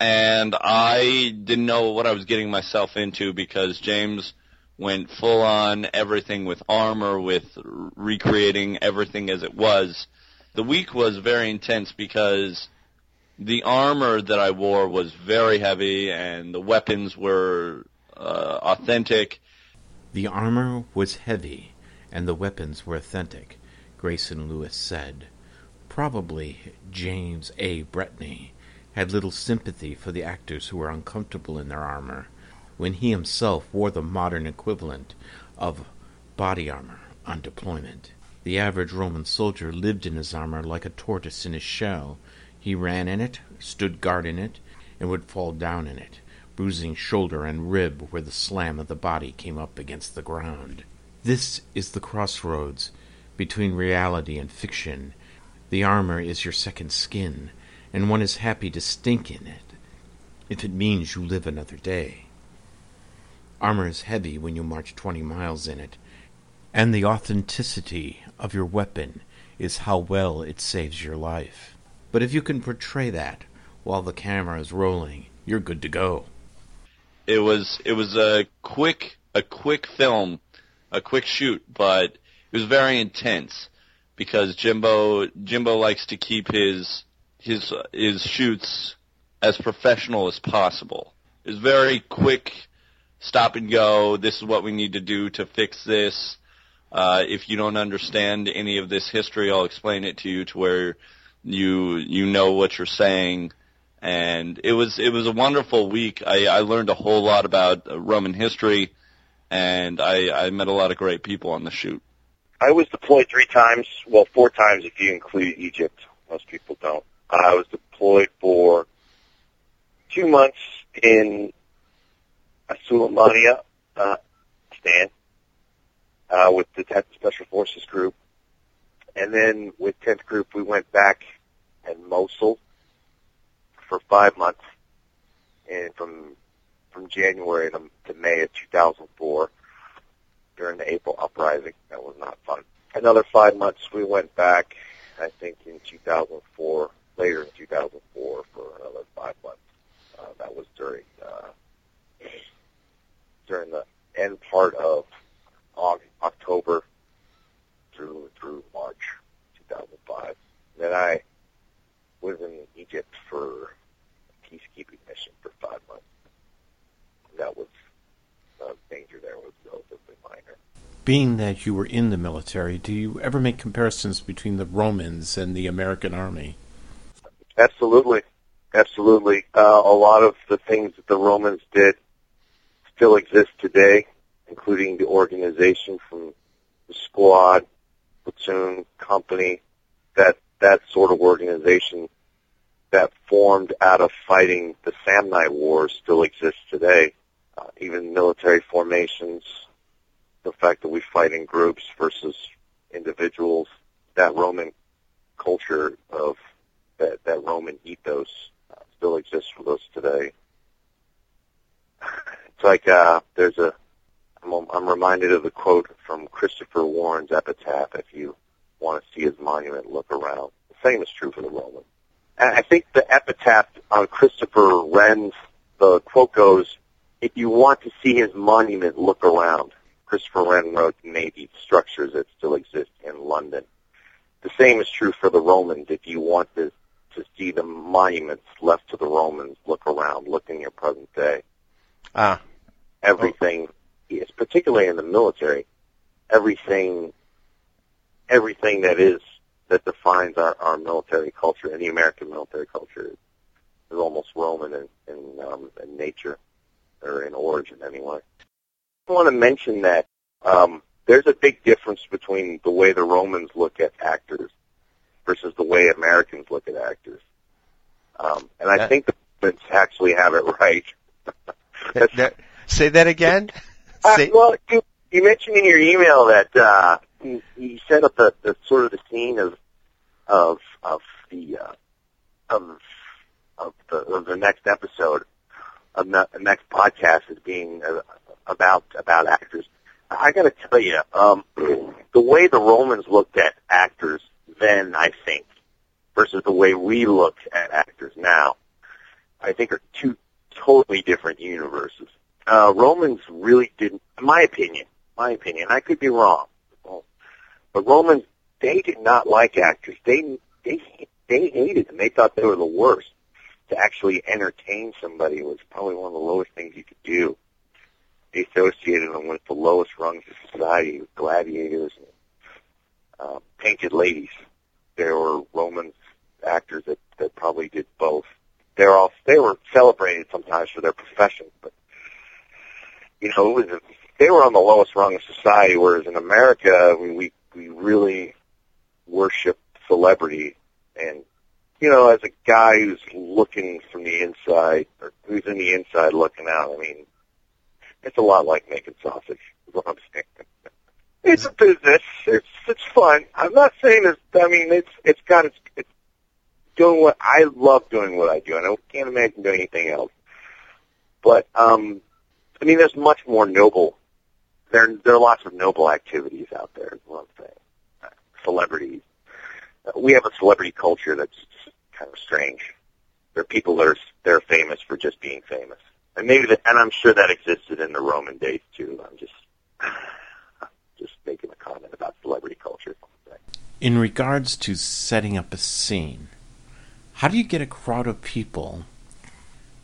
And I didn't know what I was getting myself into because James went full on everything with armor, with recreating everything as it was. The week was very intense because the armor that I wore was very heavy and the weapons were uh, authentic. The armor was heavy and the weapons were authentic, Greyson Lewis said. Probably James A. Bretney had little sympathy for the actors who were uncomfortable in their armor when he himself wore the modern equivalent of body armor on deployment. The average Roman soldier lived in his armor like a tortoise in his shell. He ran in it, stood guard in it, and would fall down in it, bruising shoulder and rib where the slam of the body came up against the ground. This is the crossroads between reality and fiction. The armor is your second skin, and one is happy to stink in it if it means you live another day. Armor is heavy when you march twenty miles in it, and the authenticity of your weapon is how well it saves your life. But if you can portray that while the camera is rolling, you're good to go. It was it was a quick a quick film, a quick shoot, but it was very intense because Jimbo Jimbo likes to keep his his his shoots as professional as possible. It was very quick stop and go. This is what we need to do to fix this. Uh, if you don't understand any of this history, I'll explain it to you to where you you know what you're saying. And it was it was a wonderful week. I, I learned a whole lot about Roman history, and I, I met a lot of great people on the shoot. I was deployed three times, well, four times if you include Egypt. Most people don't. I was deployed for two months in Sulaymaniyah, uh, Stan, uh, with the 10th Special Forces Group. And then with 10th Group, we went back in Mosul for five months, and from from January to May of 2004 during the April uprising. That was not fun. Another five months, we went back, I think, in 2004, later in 2004 for another five months. Uh, that was during uh, during the end part of August, October through through March 2005. Then I was in Egypt for a peacekeeping mission for five months that was uh, danger there was relatively minor. Being that you were in the military, do you ever make comparisons between the Romans and the American army? Absolutely, absolutely. Uh, a lot of the things that the Romans did still exist today, including the organization from the squad, platoon, company, that that sort of organization that formed out of fighting the Samnite Wars still exists today. Uh, even military formations, the fact that we fight in groups versus individuals, that Roman culture of that, that Roman ethos uh, still exists for us today. It's like uh, there's a I'm, I'm reminded of the quote from Christopher Wren's epitaph. If you want to see his monument, look around. The same is true for the Romans. And I think the epitaph on Christopher Wren's the quote goes, "If you want to see his monument, look around." Christopher Wren wrote Navy structures that still exist in London. The same is true for the Romans. If you want to to see the monuments left to the Romans, look around, look in your present day. Ah. Everything, is particularly in the military, everything, everything that is that defines our, our military culture and the American military culture is, is almost Roman in, in, um, in nature or in origin anyway. I want to mention that um, there's a big difference between the way the Romans look at actors versus the way Americans look at actors. Um, and I think the Romans actually have it right. That- that- say that again. Uh, Say- well, you, you mentioned in your email that uh, you, you set up the, the sort of the scene of of of the uh, of of the, of the next episode the next podcast as being uh, about about actors. I got to tell you, um, the way the Romans looked at actors then, I think, versus the way we look at actors now, I think are two totally different universes. Uh, Romans really didn't, in my opinion, my opinion, I could be wrong, but Romans, they did not like actors. They, they, they hated them. They thought they were the worst. To actually entertain somebody was probably one of the lowest things you could do. They associated them with the lowest rungs of society, with gladiators and uh, painted ladies. There were Roman actors that, that probably did both. They're all they were celebrated sometimes for their profession, but you know, it was a, they were on the lowest rung of society. Whereas in America, we we, we really worship celebrity, and you know, as a guy who's looking from the inside, or who's in the inside looking out, I mean, it's a lot like making sausage. Is what I'm saying. It's a business. It's it's fun. I'm not saying it's. I mean, it's it's got its. It's doing what I love doing what I do, and I can't imagine doing anything else. But um, I mean, there's much more noble. There there are lots of noble activities out there. Is what I'm saying. Celebrities. We have a celebrity culture that's kind of strange. There are people that are they're famous for just being famous, and maybe that, and I'm sure that existed in the Roman days too. I'm just just making a comment about celebrity culture. In regards to setting up a scene, how do you get a crowd of people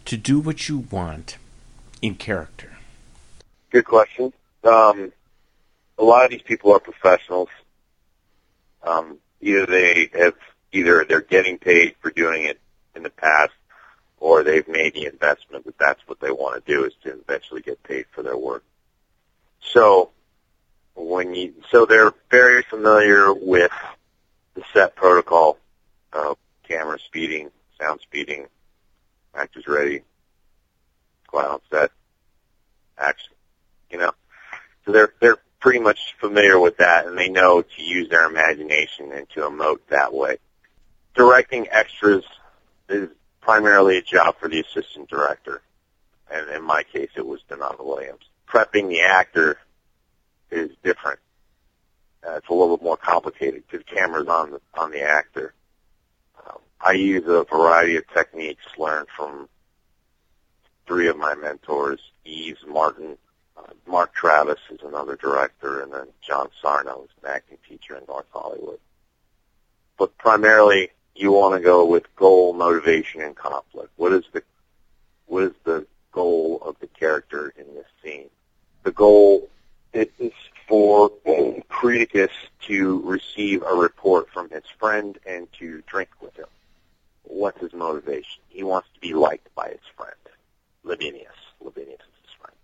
to do what you want in character? Good question. Um, a lot of these people are professionals. Um, either they have, either they're getting paid for doing it in the past, or they've made the investment that that's what they want to do is to eventually get paid for their work. So when you, so they're very familiar with the set protocol, camera speeding, sound speeding, actors ready, out on set, action, you know. So they're they're pretty much familiar with that, and they know to use their imagination and to emote that way. Directing extras is primarily a job for the assistant director, and in my case, it was Donata Williams. Prepping the actor is different. Uh, it's a little bit more complicated because the camera's on the on the actor. Um, I use a variety of techniques learned from three of my mentors, Yves Martin, uh, Mark Travis is another director, and then John Sarno is an acting teacher in North Hollywood. But primarily, you want to go with goal, motivation, and conflict. What is the what is the goal of the character in this scene? The goal it is for Creticus to receive a report from his friend and to drink with him. What's his motivation? He wants to be liked by his friend, Lavinius. Lavinius is his friend.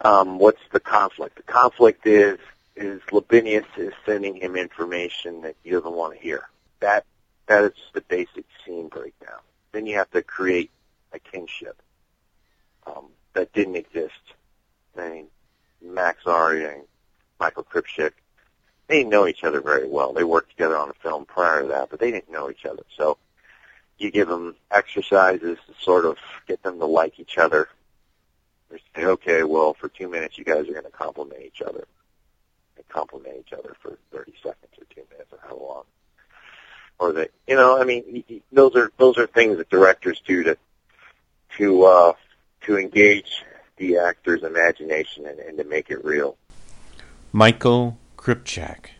Um, what's the conflict? The conflict is is Lavinius is sending him information that he doesn't want to hear. That that is the basic scene breakdown. Then you have to create a kingship um, that didn't exist. I mean, Max Aria and Michael Kripchak, they didn't know each other very well. They worked together on a film prior to that, but they didn't know each other. So you give them exercises to sort of get them to like each other. They say, okay, well, for two minutes, you guys are going to compliment each other. And compliment each other for 30 seconds or two minutes or how long. Or that, you know, I mean, those are, those are things that directors do to, to, uh, to engage the actor's imagination and, and to make it real. Michael Kripchak.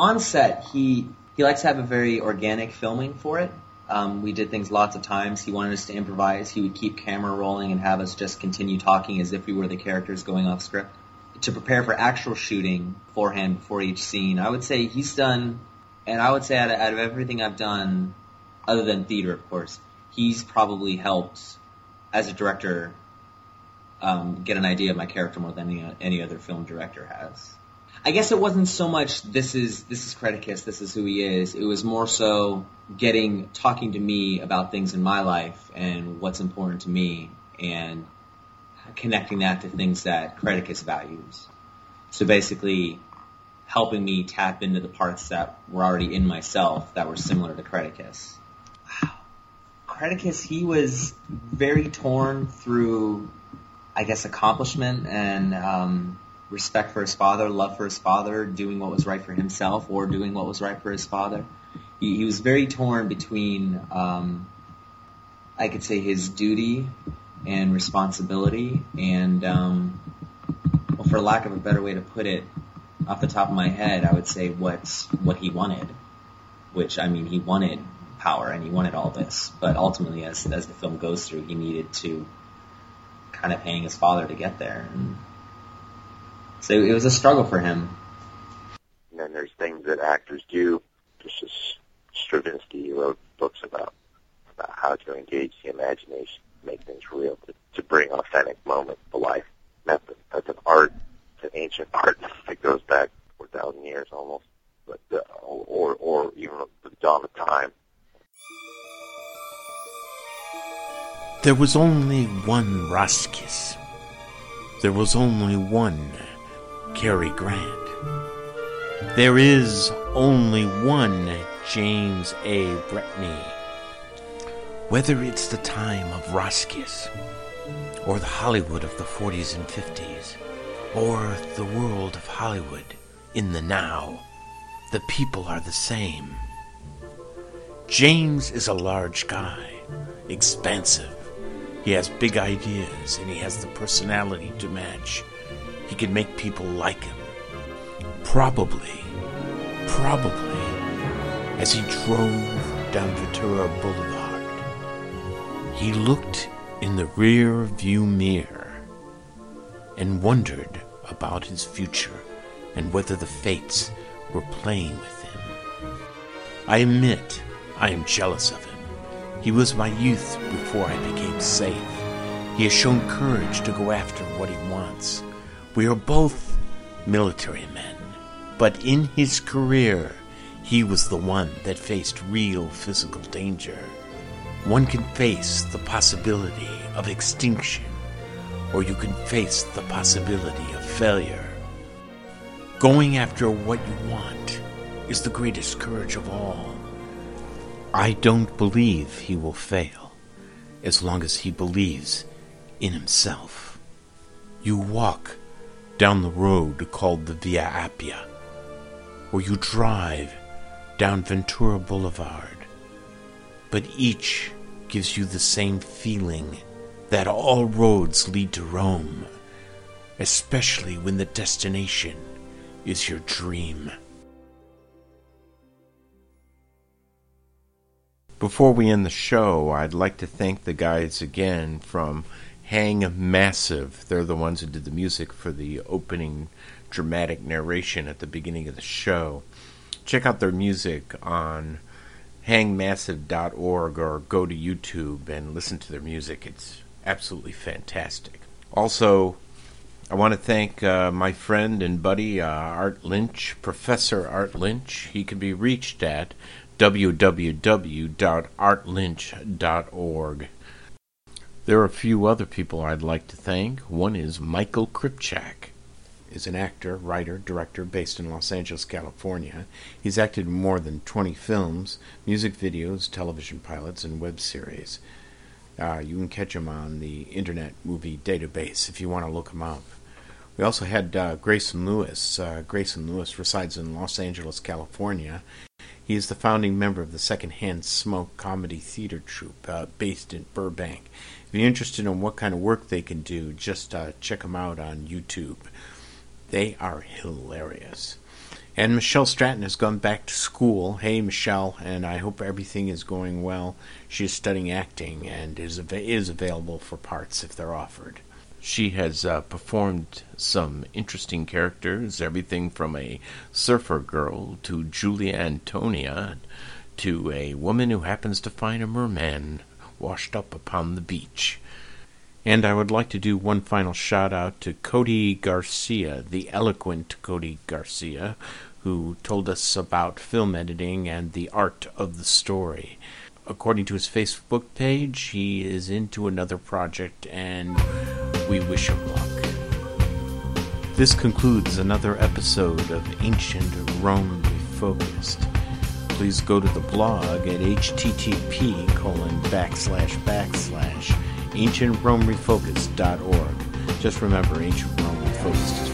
On set, he he likes to have a very organic filming for it. Um, we did things lots of times. He wanted us to improvise. He would keep camera rolling and have us just continue talking as if we were the characters going off script. To prepare for actual shooting beforehand, before each scene, I would say he's done, and I would say out of, out of everything I've done, other than theater, of course, he's probably helped as a director um, get an idea of my character more than any, any other film director has. I guess it wasn't so much this is this is Creticus, this is who he is. It was more so getting talking to me about things in my life and what's important to me and connecting that to things that Creticus values. So basically helping me tap into the parts that were already in myself that were similar to Creticus. Wow. Creticus, he was very torn through I guess accomplishment and um, respect for his father, love for his father, doing what was right for himself or doing what was right for his father. He, he was very torn between, um, I could say, his duty and responsibility, and um, well, for lack of a better way to put it, off the top of my head, I would say what's what he wanted, which I mean, he wanted power and he wanted all this, but ultimately, as as the film goes through, he needed to kind of paying his father to get there. And so it was a struggle for him. And then there's things that actors do, just as Stanislavski wrote books about about how to engage the imagination, make things real, to, to bring authentic moments to life. That's, a, that's an art, an ancient art that goes back 4,000 years almost, but uh, or or even the dawn of time. There was only one Roscius. There was only one Cary Grant. There is only one James A. Bretney. Whether it's the time of Roscius, or the Hollywood of the 40s and 50s, or the world of Hollywood in the now, the people are the same. James is a large guy, expansive, he has big ideas and he has the personality to match. He can make people like him. Probably, probably, as he drove down Ventura Boulevard, he looked in the rear view mirror and wondered about his future and whether the fates were playing with him. I admit I am jealous of him. He was my youth before I became safe. He has shown courage to go after what he wants. We are both military men, but in his career, he was the one that faced real physical danger. One can face the possibility of extinction, or you can face the possibility of failure. Going after what you want is the greatest courage of all. I don't believe he will fail as long as he believes in himself. You walk down the road called the Via Appia, or you drive down Ventura Boulevard, but each gives you the same feeling that all roads lead to Rome, especially when the destination is your dream. Before we end the show, I'd like to thank the guys again from Hang Massive. They're the ones who did the music for the opening dramatic narration at the beginning of the show. Check out their music on hangmassive.org or go to YouTube and listen to their music. It's absolutely fantastic. Also, I want to thank uh, my friend and buddy uh, Art Lynch, Professor Art Lynch. He can be reached at www.artlynch.org. There are a few other people I'd like to thank. One is Michael Kripchak. Is an actor, writer, director based in Los Angeles, California. He's acted in more than 20 films, music videos, television pilots, and web series. Uh, you can catch them on the Internet Movie Database if you want to look them up. We also had uh, Greyson Lewis. Uh, Greyson Lewis resides in Los Angeles, California. He is the founding member of the Secondhand Smoke comedy theater troupe uh, based in Burbank. If you're interested in what kind of work they can do, just uh, check them out on YouTube. They are hilarious. And Michelle Stratton has gone back to school. Hey, Michelle, and I hope everything is going well. She is studying acting and is, av- is available for parts if they're offered. She has uh, performed some interesting characters, everything from a surfer girl to Julia Antonia to a woman who happens to find a merman washed up upon the beach. And I would like to do one final shout out to Cody Garcia, the eloquent Cody Garcia, who told us about film editing and the art of the story. According to his Facebook page, he is into another project and we wish him luck. This concludes another episode of Ancient Rome Refocused. Please go to the blog at http colon backslash backslash ancientromefocused.org. Just remember, Ancient Rome Refocused is